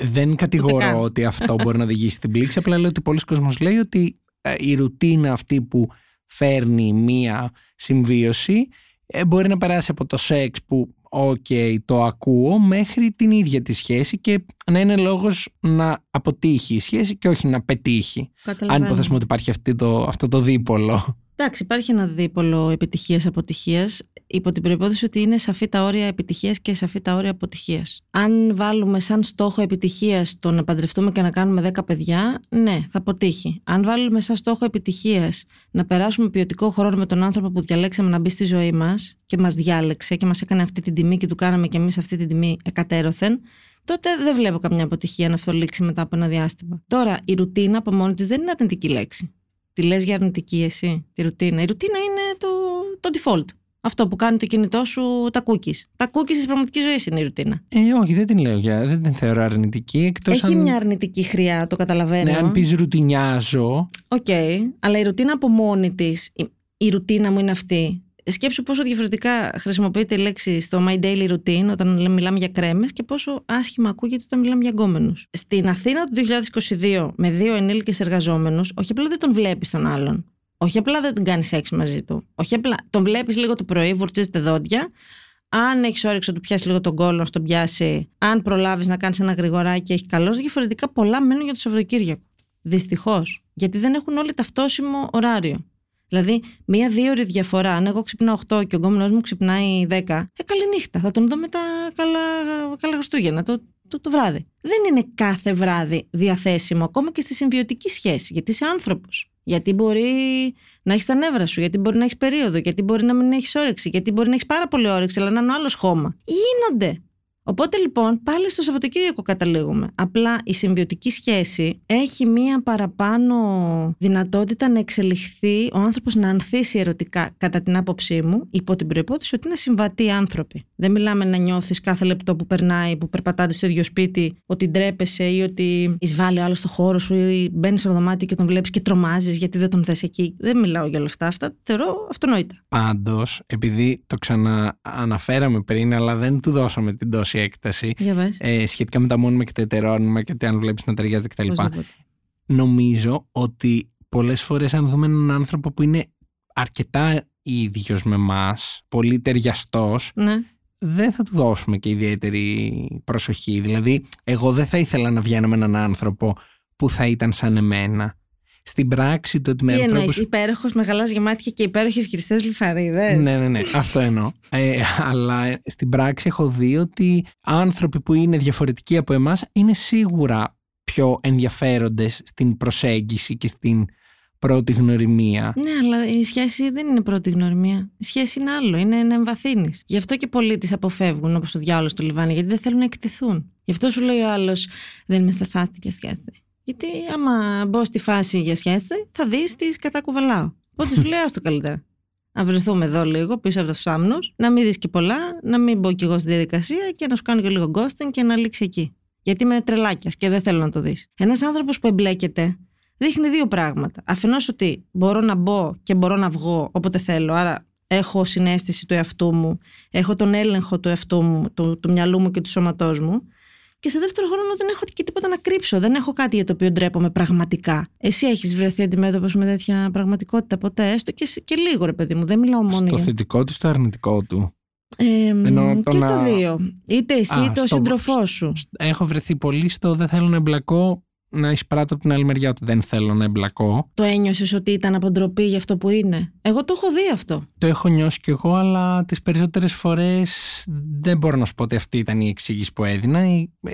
δεν κατηγορώ ότι αυτό μπορεί να οδηγήσει στην πλήξη. Απλά λέω ότι πολλοί κόσμος λέει ότι ε, η ρουτίνα αυτή που φέρνει μία συμβίωση ε, μπορεί να περάσει από το σεξ που οκ, το ακούω μέχρι την ίδια τη σχέση και να είναι λόγος να αποτύχει η σχέση και όχι να πετύχει. Αν υποθέσουμε ότι υπάρχει το, αυτό το δίπολο. Εντάξει, υπάρχει ένα δίπολο επιτυχία-αποτυχία, υπό την προπόθεση ότι είναι σαφή τα όρια επιτυχίας και σαφή τα όρια αποτυχίας. Αν βάλουμε σαν στόχο επιτυχίας το να παντρευτούμε και να κάνουμε 10 παιδιά, ναι, θα αποτύχει. Αν βάλουμε σαν στόχο επιτυχίας να περάσουμε ποιοτικό χρόνο με τον άνθρωπο που διαλέξαμε να μπει στη ζωή μας και μας διάλεξε και μας έκανε αυτή την τιμή και του κάναμε και εμείς αυτή την τιμή εκατέρωθεν, τότε δεν βλέπω καμιά αποτυχία να αυτό λήξει μετά από ένα διάστημα. Τώρα, η ρουτίνα από μόνη της δεν είναι αρνητική λέξη. Τη λες για αρνητική εσύ, τη ρουτίνα. Η ρουτίνα είναι το, το default. Αυτό που κάνει το κινητό σου τα cookies. Τα cookies της πραγματικής ζωής είναι η ρουτίνα. Ε, όχι, δεν την λέω για. Δεν την θεωρώ αρνητική. Εκτός Έχει αν... μια αρνητική χροιά, το καταλαβαίνω. Ναι, αν πεις ρουτινιάζω. OK, okay, αλλά η ρουτίνα από μόνη της, η ρουτίνα μου είναι αυτή σκέψου πόσο διαφορετικά χρησιμοποιείται η λέξη στο My Daily Routine όταν μιλάμε για κρέμες και πόσο άσχημα ακούγεται όταν μιλάμε για γκόμενους. Στην Αθήνα του 2022 με δύο ενήλικες εργαζόμενους, όχι απλά δεν τον βλέπεις τον άλλον. Όχι απλά δεν τον κάνεις σεξ μαζί του. Όχι απλά τον βλέπεις λίγο το πρωί, βουρτσίζεται δόντια. Αν έχεις όρεξη να του πιάσεις λίγο τον κόλλο, να τον πιάσει. Αν προλάβεις να κάνεις ένα γρηγοράκι, έχει καλός. Διαφορετικά πολλά μένουν για το Σαββατοκύριακο. Δυστυχώς. Γιατί δεν έχουν όλοι ταυτόσιμο ωράριο. Δηλαδή, μία-δύο ώρες διαφορά. Αν εγώ ξυπνάω 8 και ο γκόμενος μου ξυπνάει 10, ε, καλή νύχτα. Θα τον δω μετά καλά, καλά Χριστούγεννα το, το, το βράδυ. Δεν είναι κάθε βράδυ διαθέσιμο, ακόμα και στη συμβιωτική σχέση, γιατί είσαι άνθρωπος. Γιατί μπορεί να έχεις τα νεύρα σου, γιατί μπορεί να έχεις περίοδο, γιατί μπορεί να μην έχεις όρεξη, γιατί μπορεί να έχεις πάρα πολύ όρεξη, αλλά να είναι άλλος χώμα. Γίνονται. Οπότε λοιπόν πάλι στο Σαββατοκύριακο καταλήγουμε. Απλά η συμβιωτική σχέση έχει μία παραπάνω δυνατότητα να εξελιχθεί, ο άνθρωπος να ανθίσει ερωτικά κατά την άποψή μου, υπό την προπόθεση ότι είναι συμβατοί άνθρωποι. Δεν μιλάμε να νιώθεις κάθε λεπτό που περνάει, που περπατάτε στο ίδιο σπίτι, ότι ντρέπεσαι ή ότι εισβάλλει άλλος στο χώρο σου ή μπαίνεις στο δωμάτιο και τον βλέπεις και τρομάζεις γιατί δεν τον θες εκεί. Δεν μιλάω για όλα αυτά. Αυτά θεωρώ αυτονόητα. Πάντως, επειδή το ξανααναφέραμε πριν, αλλά δεν του δώσαμε την τόση έκταση ε, σχετικά με τα μόνιμα και τα ετερόνυμα και αν βλέπεις να ταιριάζει κτλ. Νομίζω ότι πολλές φορές, αν δούμε έναν άνθρωπο που είναι αρκετά ίδιος με εμάς, πολύ ταιριαστός, ναι. δεν θα του δώσουμε και ιδιαίτερη προσοχή. Δηλαδή, εγώ δεν θα ήθελα να βγαίνω με έναν άνθρωπο που θα ήταν σαν εμένα στην πράξη το ότι με ανθρώπου. Τι εννοείς, υπέροχος με γαλάζια μάτια και υπέροχες γυριστές λιφαρίδες. Ναι, ναι, ναι, αυτό εννοώ. ε, αλλά στην πράξη έχω δει ότι άνθρωποι που είναι διαφορετικοί από εμάς είναι σίγουρα πιο ενδιαφέροντες στην προσέγγιση και στην πρώτη γνωριμία. Ναι, αλλά η σχέση δεν είναι πρώτη γνωριμία. Η σχέση είναι άλλο, είναι να εμβαθύνεις. Γι' αυτό και πολλοί τις αποφεύγουν όπως το διάλογο στο Λιβάνι, γιατί δεν θέλουν να εκτεθούν. Γι' αυτό σου λέει ο άλλος, δεν είμαι στα φάση για σχέση. Γιατί άμα μπω στη φάση για σχέση, θα δεις τις κατακουβαλάω. Οπότε σου λέει, το καλύτερα. Να βρεθούμε εδώ λίγο πίσω από τους άμνου, να μην δεις και πολλά, να μην μπω κι εγώ στη διαδικασία και να σου κάνω και λίγο ghosting και να λήξει εκεί. Γιατί είμαι τρελάκιας και δεν θέλω να το δεις. Ένας άνθρωπος που εμπλέκεται δείχνει δύο πράγματα. Αφενός ότι μπορώ να μπω και μπορώ να βγω όποτε θέλω, άρα έχω συνέστηση του εαυτού μου, έχω τον έλεγχο του εαυτού μου, του, του μυαλού μου και του σώματός μου. Και σε δεύτερο χρόνο δεν έχω και τίποτα να κρύψω. Δεν έχω κάτι για το οποίο ντρέπομαι πραγματικά. Εσύ έχεις βρεθεί αντιμέτωπος με τέτοια πραγματικότητα ποτέ, έστω και, και λίγο, ρε παιδί μου. Δεν μιλάω μόνο. Στο θετικό του, στο αρνητικό του. Ε, και στα δύο. Είτε εσύ είτε ο σύντροφός σου. Έχω βρεθεί πολύ στο δεν θέλω να εμπλακώ να εισπράττω από την άλλη μεριά ότι δεν θέλω να εμπλακώ. Το ένιωσες ότι ήταν αποτροπή για αυτό που είναι; Εγώ το έχω δει αυτό. Το έχω νιώσει κι εγώ, αλλά τις περισσότερες φορές δεν μπορώ να σου πω ότι αυτή ήταν η εξήγηση που έδινα.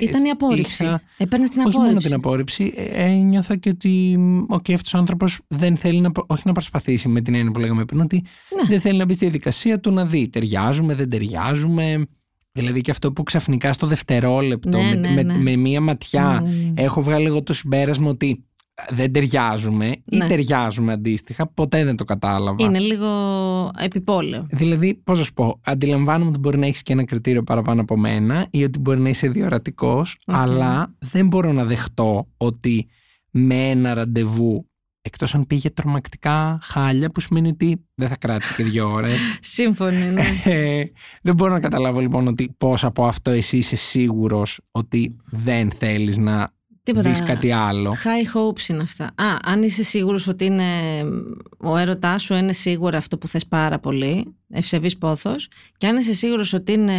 Ήταν η απόρριψη. Είχα... Έπαιρνες την απόρριψη. Όχι μόνο την απόρριψη. Ένιωθα και ότι okay, αυτός ο άνθρωπος δεν θέλει να, όχι να προσπαθήσει με την έννοια που λέγαμε πριν, ότι ναι. δεν θέλει να μπει στη διαδικασία του να δει. Ταιριάζουμε, δεν ταιριάζουμε. Δηλαδή και αυτό που ξαφνικά στο δευτερόλεπτο ναι, με, ναι, ναι. με, μία ματιά έχω βγάλει εγώ το συμπέρασμα ότι δεν ταιριάζουμε ή ταιριάζουμε αντίστοιχα, ποτέ δεν το κατάλαβα. Είναι λίγο επιπόλαιο. Δηλαδή, πώς να σου πω, αντιλαμβάνομαι ότι μπορεί να έχεις και ένα κριτήριο παραπάνω από μένα ή ότι μπορεί να είσαι διορατικός, αλλά δεν μπορώ να δεχτώ ότι με ένα ραντεβού Εκτός αν πήγε τρομακτικά χάλια, που σημαίνει ότι δεν θα κράτησε και δύο ώρες. [LAUGHS] Σύμφωνοι, ναι. Ε, δεν μπορώ να καταλάβω λοιπόν ότι πώς από αυτό εσύ είσαι σίγουρος ότι δεν θέλεις να Τίποτα. δεις κάτι άλλο. High hopes είναι αυτά. Α, αν είσαι σίγουρος ότι είναι, ο έρωτάς σου είναι σίγουρα αυτό που θες πάρα πολύ, ευσεβής πόθος, και αν είσαι σίγουρος ότι είναι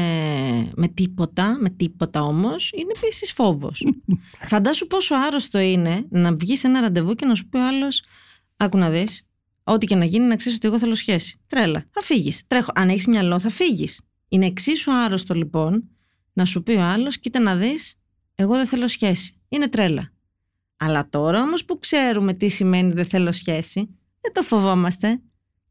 με τίποτα, με τίποτα όμως, είναι επίσης φόβος. [LAUGHS] Φαντάσου πόσο άρρωστο είναι να βγεις ένα ραντεβού και να σου πει ο άλλος, άκου να δεις, ό,τι και να γίνει να ξέρεις ότι εγώ θέλω σχέση. Τρέλα. Θα φύγεις. Τρέχω. Αν έχεις μυαλό, θα φύγεις. Είναι εξίσου άρρωστο λοιπόν να σου πει ο άλλος, κοίτα να δεις, εγώ δεν θέλω σχέση. Είναι τρέλα. Αλλά τώρα όμως που ξέρουμε τι σημαίνει δεν θέλω σχέση, δεν το φοβόμαστε.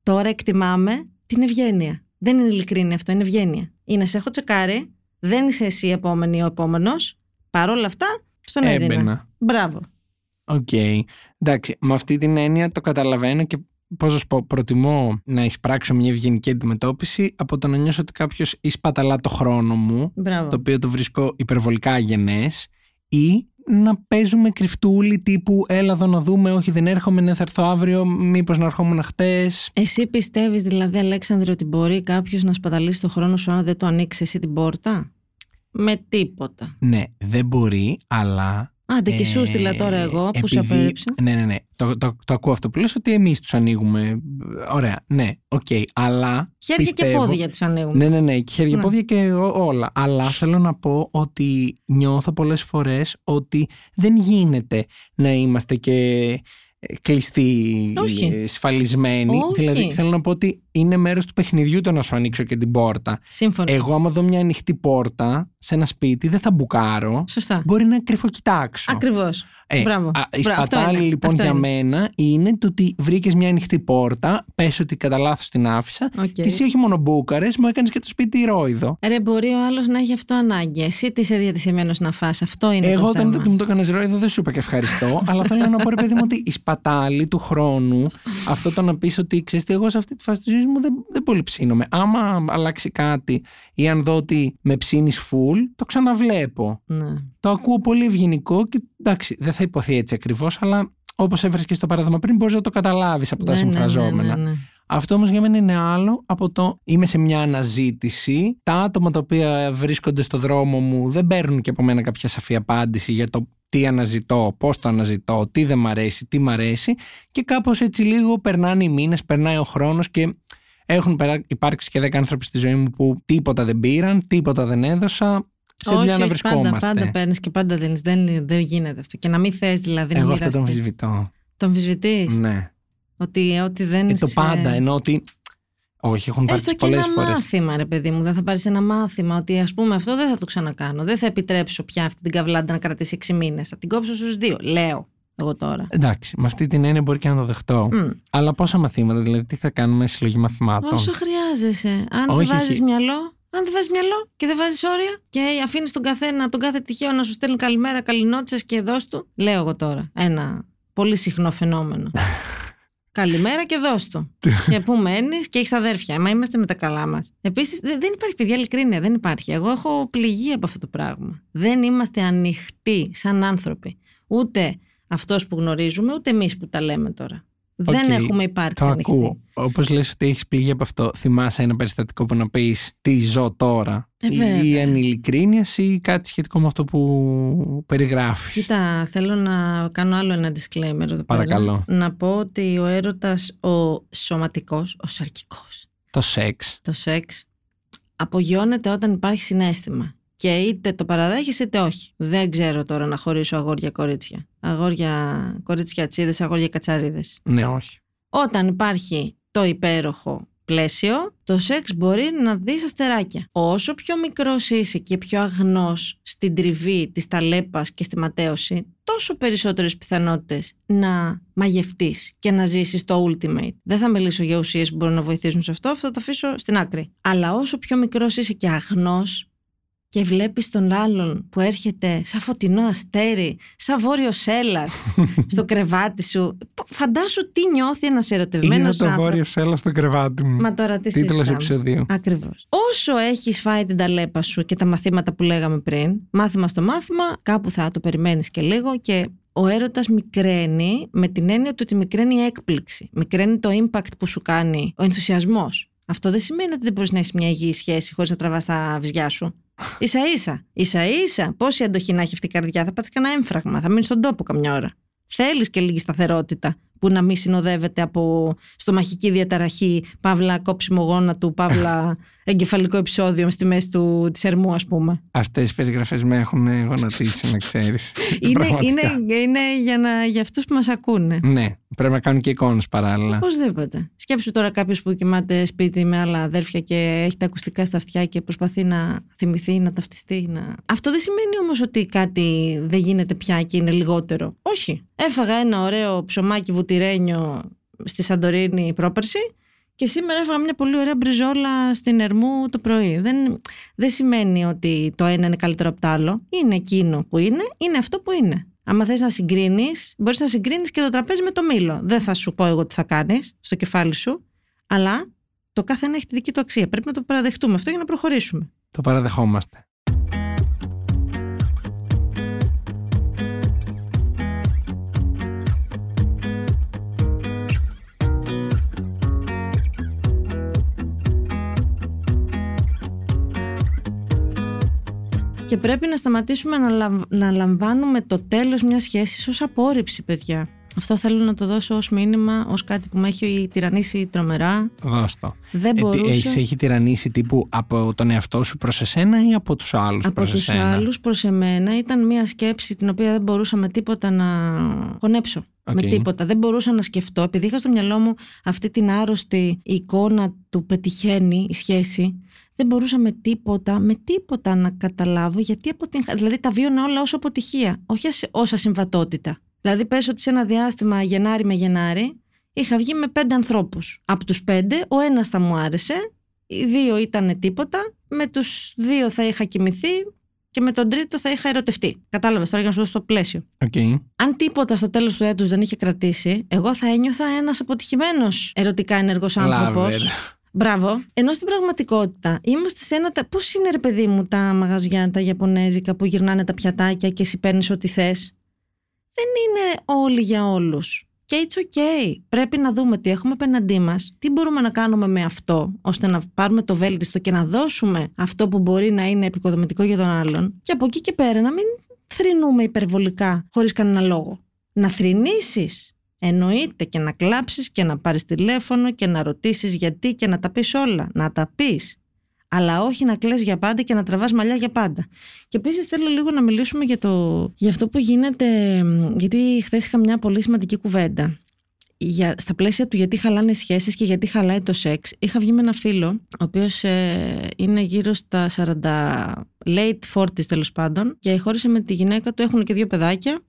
Τώρα εκτιμάμε την ευγένεια. Δεν είναι ειλικρίνεια αυτό, είναι ευγένεια. Είναι σε έχω τσεκάρει, δεν είσαι εσύ η επόμενη ή ο επόμενος. Παρ' όλα αυτά, στον έδινα. Έμπαινα. Μπράβο. OK. Okay. Εντάξει, με αυτή την έννοια το καταλαβαίνω και πώς να σου πω, προτιμώ να εισπράξω μια ευγενική αντιμετώπιση από το να νιώσω ότι κάποιος σπαταλά το χρόνο μου, Μπράβο. το οποίο το βρίσκω υπερβολικά αγενές ή να παίζουμε κρυφτούλι τύπου έλα εδώ να δούμε, όχι δεν έρχομαι, ναι θα έρθω αύριο, μήπως να ερχόμουν χτες. Εσύ πιστεύεις δηλαδή Αλέξανδρε ότι μπορεί κάποιος να σπαταλήσει το χρόνο σου αν δεν του ανοίξεις εσύ την πόρτα; Με τίποτα. Ναι, δεν μπορεί, αλλά Άντε και σου στείλα τώρα εγώ που σε απέρριψα. Ναι, ναι, ναι. Το, το, το, ακούω αυτό που λες ότι εμείς τους ανοίγουμε. Ωραία, ναι, OK. Okay, αλλά Χέρια πιστεύω... και πόδια τους ανοίγουμε. Ναι, ναι, ναι. Χέρια, ναι. πόδια και όλα. Αλλά θέλω να πω ότι νιώθω πολλές φορές ότι δεν γίνεται να είμαστε και κλειστοί, Όχι. σφαλισμένοι. Όχι. Δηλαδή θέλω να πω ότι είναι μέρος του παιχνιδιού το να σου ανοίξω και την πόρτα. Σύμφωνα. Εγώ άμα δω μια ανοιχτή πόρτα σε ένα σπίτι δεν θα μπουκάρω. Σωστά. Μπορεί να κρυφοκοιτάξω. Ακριβώς. Ε, Μπράβο. Α, η σπατάλη λοιπόν αυτό για είναι. μένα είναι το ότι βρήκες μια ανοιχτή πόρτα, πες ότι κατά λάθος την άφησα. Okay. Και εσύ όχι μόνο μπούκαρες, μου έκανες και το σπίτι ρόιδο. Ρε, μπορεί ο άλλος να έχει αυτό ανάγκη. Εσύ τι είσαι διατεθειμένος να φας. Αυτό είναι Εγώ το όταν θέμα. μου το έκανες ρόιδο δεν σου είπα και ευχαριστώ. [LAUGHS] αλλά θέλω να πω, ρε παιδί μου, ότι η σπατάλη του χρόνου, αυτό το να πεις ότι ξέρεις τι, εγώ σε αυτή τη φάση της ζωής μου δεν, δεν πολύ ψήνομαι. Άμα αλλάξει κάτι ή αν δω ότι με ψήνεις full, το ξαναβλέπω. Ναι. Το ακούω πολύ ευγενικό και εντάξει, δεν θα υποθεί έτσι ακριβώς, αλλά όπως έφερε και στο παράδειγμα πριν, μπορείς να το καταλάβεις από τα Ναι, ναι, ναι, συμφραζόμενα. ναι, ναι. Αυτό όμως για μένα είναι άλλο από το είμαι σε μια αναζήτηση. Τα άτομα τα οποία βρίσκονται στο δρόμο μου δεν παίρνουν και από μένα κάποια σαφή απάντηση για το τι αναζητώ, πώς το αναζητώ, τι δεν μ' αρέσει, τι μ' αρέσει. Και κάπως έτσι λίγο περνάνε οι μήνες, περνάει ο χρόνος και έχουν περά- υπάρξει και 10 άνθρωποι στη ζωή μου που τίποτα δεν πήραν, τίποτα δεν έδωσα. Σε όχι, δουλειά να όχι, πάντα, βρισκόμαστε. πάντα παίρνεις και πάντα δίνεις. Δεν, δεν γίνεται αυτό. Και να μην θες δηλαδή να Εγώ αυτό το μοιραστείς. αμφισβητώ. Το αμφισβητείς; Ναι. Ότι, ότι δεν Ε, το είσαι- πάντα. Ενώ ότι Όχι, έχουν πάρει Έστω και πολλές ένα φορές. μάθημα, ρε παιδί μου. Δεν θα πάρεις ένα μάθημα ότι, ας πούμε, αυτό δεν θα το ξανακάνω. Δεν θα επιτρέψω πια αυτή την καβλάντα να κρατήσει 6 μήνες. Θα την κόψω στους δύο. Λέω εγώ τώρα. Εντάξει, με αυτή την έννοια μπορεί και να το δεχτώ. Μμ. Αλλά πόσα μαθήματα, δηλαδή τι θα κάνουμε συλλογή μαθημάτων; Όσο χρειάζεσαι. Αν Όχι, δεν βάζεις όχι. μυαλό, αν δεν βάζεις μυαλό και δεν βάζεις όρια και αφήνεις τον καθένα, τον κάθε τυχαίο να σου στέλνει καλημέρα, καληνότσε και δώσ' του. Λέω εγώ τώρα. Ένα πολύ συχνό φαινόμενο. [LAUGHS] Καλημέρα και δώσ' του. [LAUGHS] και πού μένεις και έχεις αδέρφια. Μα είμαστε με τα καλά μας. Επίσης, δεν υπάρχει παιδιά ειλικρίνεια, δεν υπάρχει. Εγώ έχω πληγεί από αυτό το πράγμα. Δεν είμαστε ανοιχτοί σαν άνθρωποι. Ούτε αυτός που γνωρίζουμε, ούτε εμείς που τα λέμε τώρα. Δεν Οκ, έχουμε υπάρξει Το ανοιχτοί. ακούω. Όπως λες ότι έχεις πληγεί από αυτό, θυμάσαι ένα περιστατικό που να πεις τι ζω τώρα. Ε, ή βέβαια. ανειλικρίνεια ή κάτι σχετικό με αυτό που περιγράφεις; Κοίτα, θέλω να κάνω άλλο ένα disclaimer εδώ πέρα. Παρακαλώ. Να πω ότι ο έρωτας, ο σωματικός, ο σαρκικός, Το σεξ. το σεξ, απογειώνεται όταν υπάρχει συνέστημα. Και είτε το παραδέχεσαι είτε όχι. Δεν ξέρω τώρα να χωρίσω αγόρια-κορίτσια. Αγόρια-κορίτσια-τσίδες, αγόρια-κατσαρίδες. Ναι, όχι. Όταν υπάρχει το υπέροχο πλαίσιο, το σεξ μπορεί να δεις αστεράκια. Όσο πιο μικρός είσαι και πιο αγνός στην τριβή της ταλέπας και στη ματέωση, τόσο περισσότερες πιθανότητες να μαγευτείς και να ζήσεις το ultimate. Δεν θα μιλήσω για ουσίες που μπορούν να βοηθήσουν σε αυτό, αυτό θα το αφήσω στην άκρη. Αλλά όσο πιο μικρός είσαι και αγνός, και βλέπεις τον άλλον που έρχεται σαν φωτεινό αστέρι, σαν βόρειος έλας [LAUGHS] στο κρεβάτι σου. Φαντάσου τι νιώθει ένας Είναι ερωτευμένος το άνθρωπος. βόρειος σέλα στο κρεβάτι μου. Μα τώρα τι Τίτλος συζητάμε. επεισοδίου. Ακριβώς. Όσο έχεις φάει την ταλέπα σου και τα μαθήματα που λέγαμε πριν, μάθημα στο μάθημα, κάπου θα το περιμένεις και λίγο και ο έρωτας μικραίνει με την έννοια του ότι μικραίνει η έκπληξη. Μικραίνει το impact που σου κάνει ο ενθουσιασμός. Αυτό δεν σημαίνει ότι δεν μπορείς να έχεις μια υγιή σχέση χωρίς να τραβάς τα βυζιά σου. σα ίσα. Ίσα ίσα. Πόση αντοχή να έχει αυτή η καρδιά, θα πάθεις κανένα έμφραγμα, θα μείνεις στον τόπο καμιά ώρα. Θέλεις και λίγη σταθερότητα που να μην συνοδεύεται από στομαχική διαταραχή, παύλα κόψιμο γόνατου, παύλα [LAUGHS] εγκεφαλικό επεισόδιο στη μέση του, της ερμού, ας πούμε. Αυτές οι περιγραφές με έχουν γονατίσει, να ξέρεις. [LAUGHS] είναι, Πραγματικά. είναι, είναι για, να, για αυτούς που μας ακούνε. Ναι, πρέπει να κάνουν και εικόνες παράλληλα. Οπωσδήποτε. Σκέψου τώρα κάποιος που κοιμάται σπίτι με άλλα αδέρφια και έχει τα ακουστικά στα αυτιά και προσπαθεί να θυμηθεί, να ταυτιστεί. Να... Αυτό δεν σημαίνει όμως ότι κάτι δεν γίνεται πια και είναι λιγότερο. Όχι. Έφαγα ένα ωραίο ψωμάκι βουτυρένιο στη Σαντορίνη πρόπερση και σήμερα έφαγα μια πολύ ωραία μπριζόλα στην Ερμού το πρωί. Δεν, δεν σημαίνει ότι το ένα είναι καλύτερο από το άλλο. Είναι εκείνο που είναι, είναι αυτό που είναι. Άμα θες να συγκρίνεις, μπορείς να συγκρίνεις και το τραπέζι με το μήλο. Δεν θα σου πω εγώ τι θα κάνεις στο κεφάλι σου, αλλά το κάθε ένα έχει τη δική του αξία. Πρέπει να το παραδεχτούμε αυτό για να προχωρήσουμε. Το παραδεχόμαστε. Και πρέπει να σταματήσουμε να, λαμ- να λαμβάνουμε το τέλος μιας σχέσης ως απόρριψη, παιδιά. Αυτό θέλω να το δώσω ως μήνυμα, ως κάτι που με έχει τυραννίσει τρομερά. Δώσ' το. Δεν μπορούσα... Έχεις, έχει τυραννίσει τύπου από τον εαυτό σου προς εσένα ή από τους άλλους από προς τους εσένα; άλλους προς εμένα ήταν μια σκέψη την οποία δεν μπορούσα με τίποτα να χωνέψω. Οκ. Με τίποτα. Δεν μπορούσα να σκεφτώ. Επειδή είχα στο μυαλό μου αυτή την άρρωστη εικόνα του πετυχαίνει η σχέση, δεν μπορούσα με τίποτα, με τίποτα να καταλάβω γιατί αποτυγχα... Δηλαδή τα βίωνα όλα ως αποτυχία, όχι ως- ως ασυμβατότητα. Δηλαδή πες ότι σε ένα διάστημα Γενάρη με Γενάρη είχα βγει με πέντε ανθρώπους. Από τους πέντε ο ένας θα μου άρεσε, οι δύο ήταν τίποτα, με τους δύο θα είχα κοιμηθεί και με τον τρίτο θα είχα ερωτευτεί. Κατάλαβες τώρα για να σου δώσω το πλαίσιο. Οκ. Αν τίποτα στο τέλος του έτους δεν είχε κρατήσει, εγώ θα ένιωθα ένας αποτυχημένος ερωτικά ενεργός άνθρωπος. Λάβερ. Μπράβο. Ενώ στην πραγματικότητα είμαστε σε ένα. Πώς είναι, ρε παιδί μου, τα μαγαζιά, τα Ιαπωνέζικα που γυρνάνε τα πιατάκια και εσύ παίρνεις ό,τι θες; Δεν είναι όλοι για όλους. Και it's okay. Πρέπει να δούμε τι έχουμε απέναντί μας, τι μπορούμε να κάνουμε με αυτό, ώστε να πάρουμε το βέλτιστο και να δώσουμε αυτό που μπορεί να είναι επικοδομητικό για τον άλλον. Και από εκεί και πέρα να μην θρυνούμε υπερβολικά, χωρίς κανένα λόγο. Να θρυνήσεις Εννοείται και να κλάψεις και να πάρεις τηλέφωνο και να ρωτήσεις γιατί και να τα πεις όλα. Να τα πεις. Αλλά όχι να κλαις για πάντα και να τραβάς μαλλιά για πάντα. Και επίσης θέλω λίγο να μιλήσουμε για, το, για αυτό που γίνεται, μ, γιατί χθες είχα μια πολύ σημαντική κουβέντα. για, στα πλαίσια του γιατί χαλάνε σχέσεις και γιατί χαλάει το σεξ, είχα βγει με ένα φίλο, ο οποίος ε, είναι γύρω στα 40, late 40 τέλος πάντων, και χώρισε με τη γυναίκα του, έχουν και δύο παιδάκια,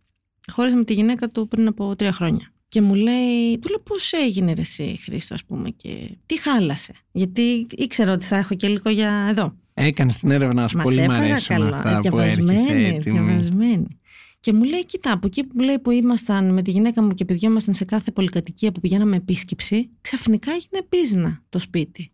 χώρισε με τη γυναίκα του πριν από τρία χρόνια. Και μου λέει, του λέω πώς έγινε ρε εσύ Χρήστο ας πούμε και τι χάλασε. Γιατί ήξερα ότι θα έχω και λίγο για εδώ. Έκανες την έρευνα σου, πολύ μου αρέσουν αυτά που έρχεσαι έτοιμη. Και μου λέει, κοίτα, από εκεί που λέει που ήμασταν με τη γυναίκα μου και παιδιά ήμασταν σε κάθε πολυκατοικία που πηγαίναμε επίσκεψη, ξαφνικά έγινε πίζνα το σπίτι.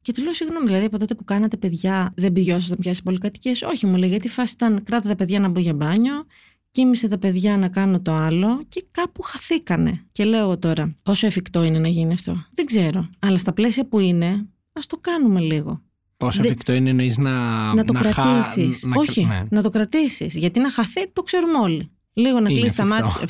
Και του λέω, συγγνώμη, δηλαδή από τότε που κάνατε παιδιά, δεν πηγιώσασταν πια σε πολυκατοικίες. Όχι, μου λέει, γιατί η φάση ήταν κράτα τα παιδιά να μπω για μπάνιο, κοίμησε τα παιδιά να κάνω το άλλο και κάπου χαθήκανε. Και λέω εγώ τώρα, πόσο εφικτό είναι να γίνει αυτό; Δεν ξέρω. Αλλά στα πλαίσια που είναι, ας το κάνουμε λίγο. Πόσο εφικτό είναι εννοείς να, να το κρατήσεις. Όχι, ναι. να το κρατήσεις. Γιατί να χαθεί το ξέρουμε όλοι. Λίγο να κλείσεις τα μάτια.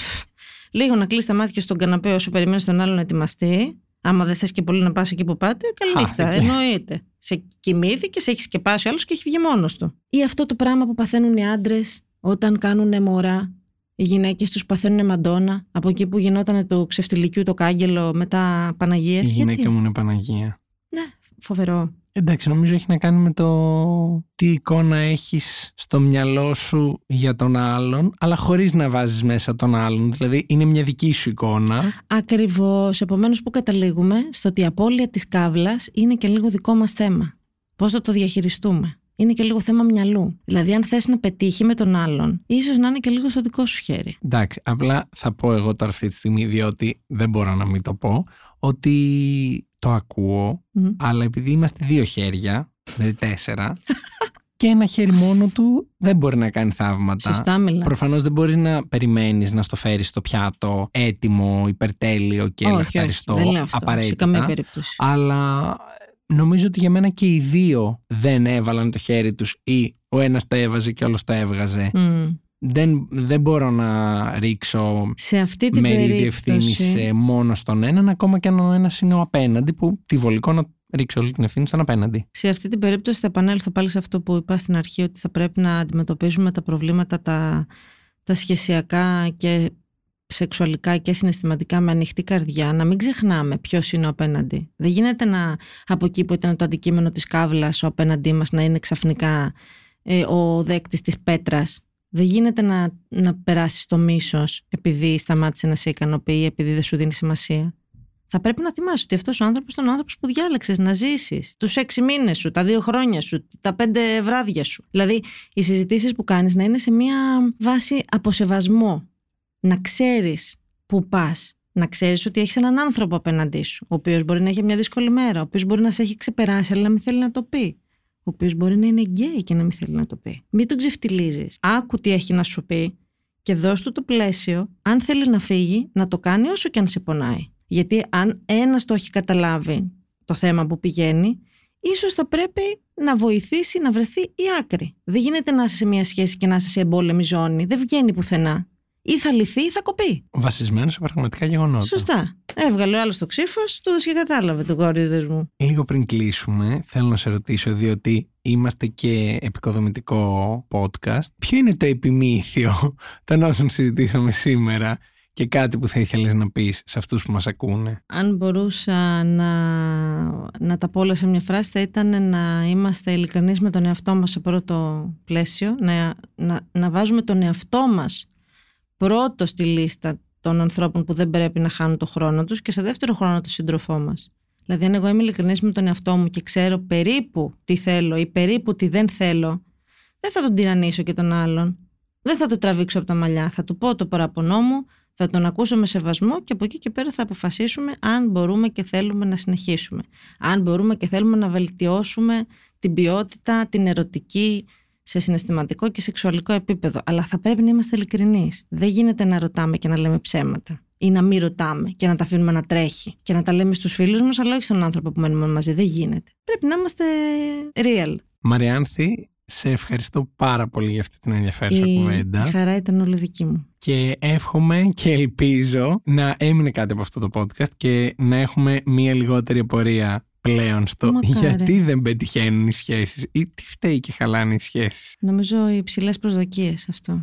Λίγο να κλείσεις τα μάτια στον καναπέ όσο περιμένεις τον άλλο να ετοιμαστεί. Άμα δεν θες και πολύ να πας εκεί που πάτε, καλή νύχτα. Εννοείται. Σε κοιμήθηκες, σε έχει σκεπάσει ο άλλος και έχει βγει μόνος του. Ή αυτό το πράγμα που παθαίνουν οι άντρες όταν κάνουν μωρά. Οι γυναίκες τους παθαίνουν μαντόνα. Από εκεί που γινόταν το ξεφτιλικιού το κάγκελο μετά Παναγία. Η γυναίκα μου είναι Παναγία. Ναι, φοβερό. Εντάξει, νομίζω έχει να κάνει με το τι εικόνα έχεις στο μυαλό σου για τον άλλον, αλλά χωρίς να βάζεις μέσα τον άλλον. Δηλαδή είναι μια δική σου εικόνα. Ακριβώς. Επομένως που καταλήγουμε στο ότι η απώλεια της κάβλας είναι και λίγο δικό μας θέμα. Πώς θα το διαχειριστούμε; Είναι και λίγο θέμα μυαλού. Δηλαδή, αν θες να πετύχει με τον άλλον, ίσως να είναι και λίγο στο δικό σου χέρι. Εντάξει, απλά θα πω εγώ τώρα αυτή τη στιγμή, διότι δεν μπορώ να μην το πω, ότι το ακούω, αλλά επειδή είμαστε δύο χέρια, δηλαδή τέσσερα, [LAUGHS] και ένα χέρι μόνο του δεν μπορεί να κάνει θαύματα. Σωστά μιλάς. Προφανώς δεν μπορεί να περιμένεις να στο φέρεις στο πιάτο έτοιμο, υπερτέλειο και όχι, λαχταριστό όχι, δεν λέω αυτό, απαραίτητα. Σε καμία περίπτωση. Αλλά νομίζω ότι για μένα και οι δύο δεν έβαλαν το χέρι τους ή ο ένας το έβαζε και ο άλλος το έβγαζε. Mm. Δεν, δεν μπορώ να ρίξω σε αυτή την μερίδιο ευθύνης μόνο στον έναν, ακόμα και αν ο ένας είναι ο απέναντι, που τη βολικό να ρίξει όλη την ευθύνη στον απέναντι. Σε αυτή την περίπτωση θα επανέλθω πάλι σε αυτό που είπα στην αρχή, ότι θα πρέπει να αντιμετωπίζουμε τα προβλήματα τα, τα σχεσιακά και σεξουαλικά και συναισθηματικά με ανοιχτή καρδιά, να μην ξεχνάμε ποιος είναι ο απέναντι. Δεν γίνεται να από εκεί που ήταν το αντικείμενο της κάβλα ο απέναντί μας να είναι ξαφνικά ε, ο δέκτης της πέτρας δεν γίνεται να, να περάσεις το μίσος επειδή σταμάτησε να σε ικανοποιεί, επειδή δεν σου δίνει σημασία. Θα πρέπει να θυμάσαι ότι αυτός ο άνθρωπος ήταν ο άνθρωπος που διάλεξες να ζήσεις. Τους έξι μήνες σου, τα δύο χρόνια σου, τα πέντε βράδια σου. Δηλαδή, οι συζητήσεις που κάνεις να είναι σε μια βάση αποσεβασμό. Να ξέρεις που πας. Να ξέρεις ότι έχεις έναν άνθρωπο απέναντί σου, ο οποίος μπορεί να έχει μια δύσκολη μέρα, ο οποίος μπορεί να σε έχει ξεπεράσει, αλλά να μην θέλει να το πει ο οποίος μπορεί να είναι γκέι και να μην θέλει να το πει. Μην τον ξεφτιλίζει. Άκου τι έχει να σου πει και δώσ' του το πλαίσιο, αν θέλει να φύγει, να το κάνει όσο και αν σε πονάει. Γιατί αν ένας το έχει καταλάβει το θέμα που πηγαίνει, ίσως θα πρέπει να βοηθήσει να βρεθεί η άκρη. Δεν γίνεται να είσαι σε μια σχέση και να είσαι σε εμπόλεμη ζώνη. Δεν βγαίνει πουθενά ή θα λυθεί ή θα κοπεί. Βασισμένο σε πραγματικά γεγονότα. Σωστά. Έβγαλε ο άλλος το ξύφος, του έδωσε και κατάλαβε το κόρη μου. Λίγο πριν κλείσουμε, θέλω να σε ρωτήσω, διότι είμαστε και επικοδομητικό podcast. Ποιο είναι το επιμήθειο [LAUGHS] των όσων συζητήσαμε σήμερα και κάτι που θα ήθελες να πεις σε αυτούς που μας ακούνε; Αν μπορούσα να, να τα πω όλα σε μια φράση θα ήταν να είμαστε ειλικρινείς με τον εαυτό μας σε πρώτο πλαίσιο, να, να, να βάζουμε τον εαυτό μας πρώτο στη λίστα των ανθρώπων που δεν πρέπει να χάνουν το χρόνο τους και σε δεύτερο χρόνο το σύντροφό μας. Δηλαδή αν εγώ είμαι ειλικρινής με τον εαυτό μου και ξέρω περίπου τι θέλω ή περίπου τι δεν θέλω, δεν θα τον τυραννίσω και τον άλλον. Δεν θα το τραβήξω από τα μαλλιά. Θα του πω το παραπονό μου, θα τον ακούσω με σεβασμό και από εκεί και πέρα θα αποφασίσουμε αν μπορούμε και θέλουμε να συνεχίσουμε. Αν μπορούμε και θέλουμε να βελτιώσουμε την ποιότητα, την ερωτική, σε συναισθηματικό και σεξουαλικό επίπεδο. Αλλά θα πρέπει να είμαστε ειλικρινείς. Δεν γίνεται να ρωτάμε και να λέμε ψέματα. Ή να μην ρωτάμε και να τα αφήνουμε να τρέχει. Και να τα λέμε στους φίλους μας, αλλά όχι στον άνθρωπο που μένουμε μαζί. Δεν γίνεται. Πρέπει να είμαστε real. Μαριάνθη, σε ευχαριστώ πάρα πολύ για αυτή την ενδιαφέρουσα η κουβέντα. Η χαρά ήταν όλη δική μου. Και εύχομαι και ελπίζω να έμεινε κάτι από αυτό το podcast και να έχουμε μία λιγότερη απορία πλέον στο γιατί δεν πετυχαίνουν οι σχέσεις ή τι φταίει και χαλάνε οι σχέσεις. Νομίζω οι υψηλές προσδοκίες αυτό.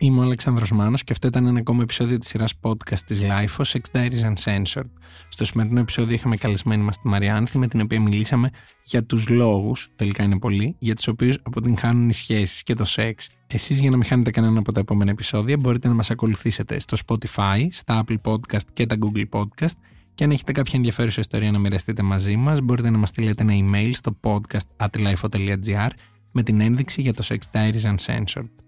Είμαι ο Αλεξάνδρος Μάνος και αυτό ήταν ένα ακόμα επεισόδιο της σειράς podcast της LIFO, Sex Diaries Uncensored. Στο σημερινό επεισόδιο είχαμε καλεσμένη μας τη Μαριάνθη με την οποία μιλήσαμε για τους λόγους, τελικά είναι πολλοί, για τους οποίους αποτυγχάνουν οι σχέσεις και το σεξ. Εσείς για να μην χάνετε κανένα από τα επόμενα επεισόδια μπορείτε να μας ακολουθήσετε στο Spotify, στα Apple Podcast και τα Google Podcast και αν έχετε κάποια ενδιαφέρουσα ιστορία να μοιραστείτε μαζί μας μπορείτε να μας στείλετε ένα email στο podcast.lifo.gr με την ένδειξη για το Sex Diaries Uncensored.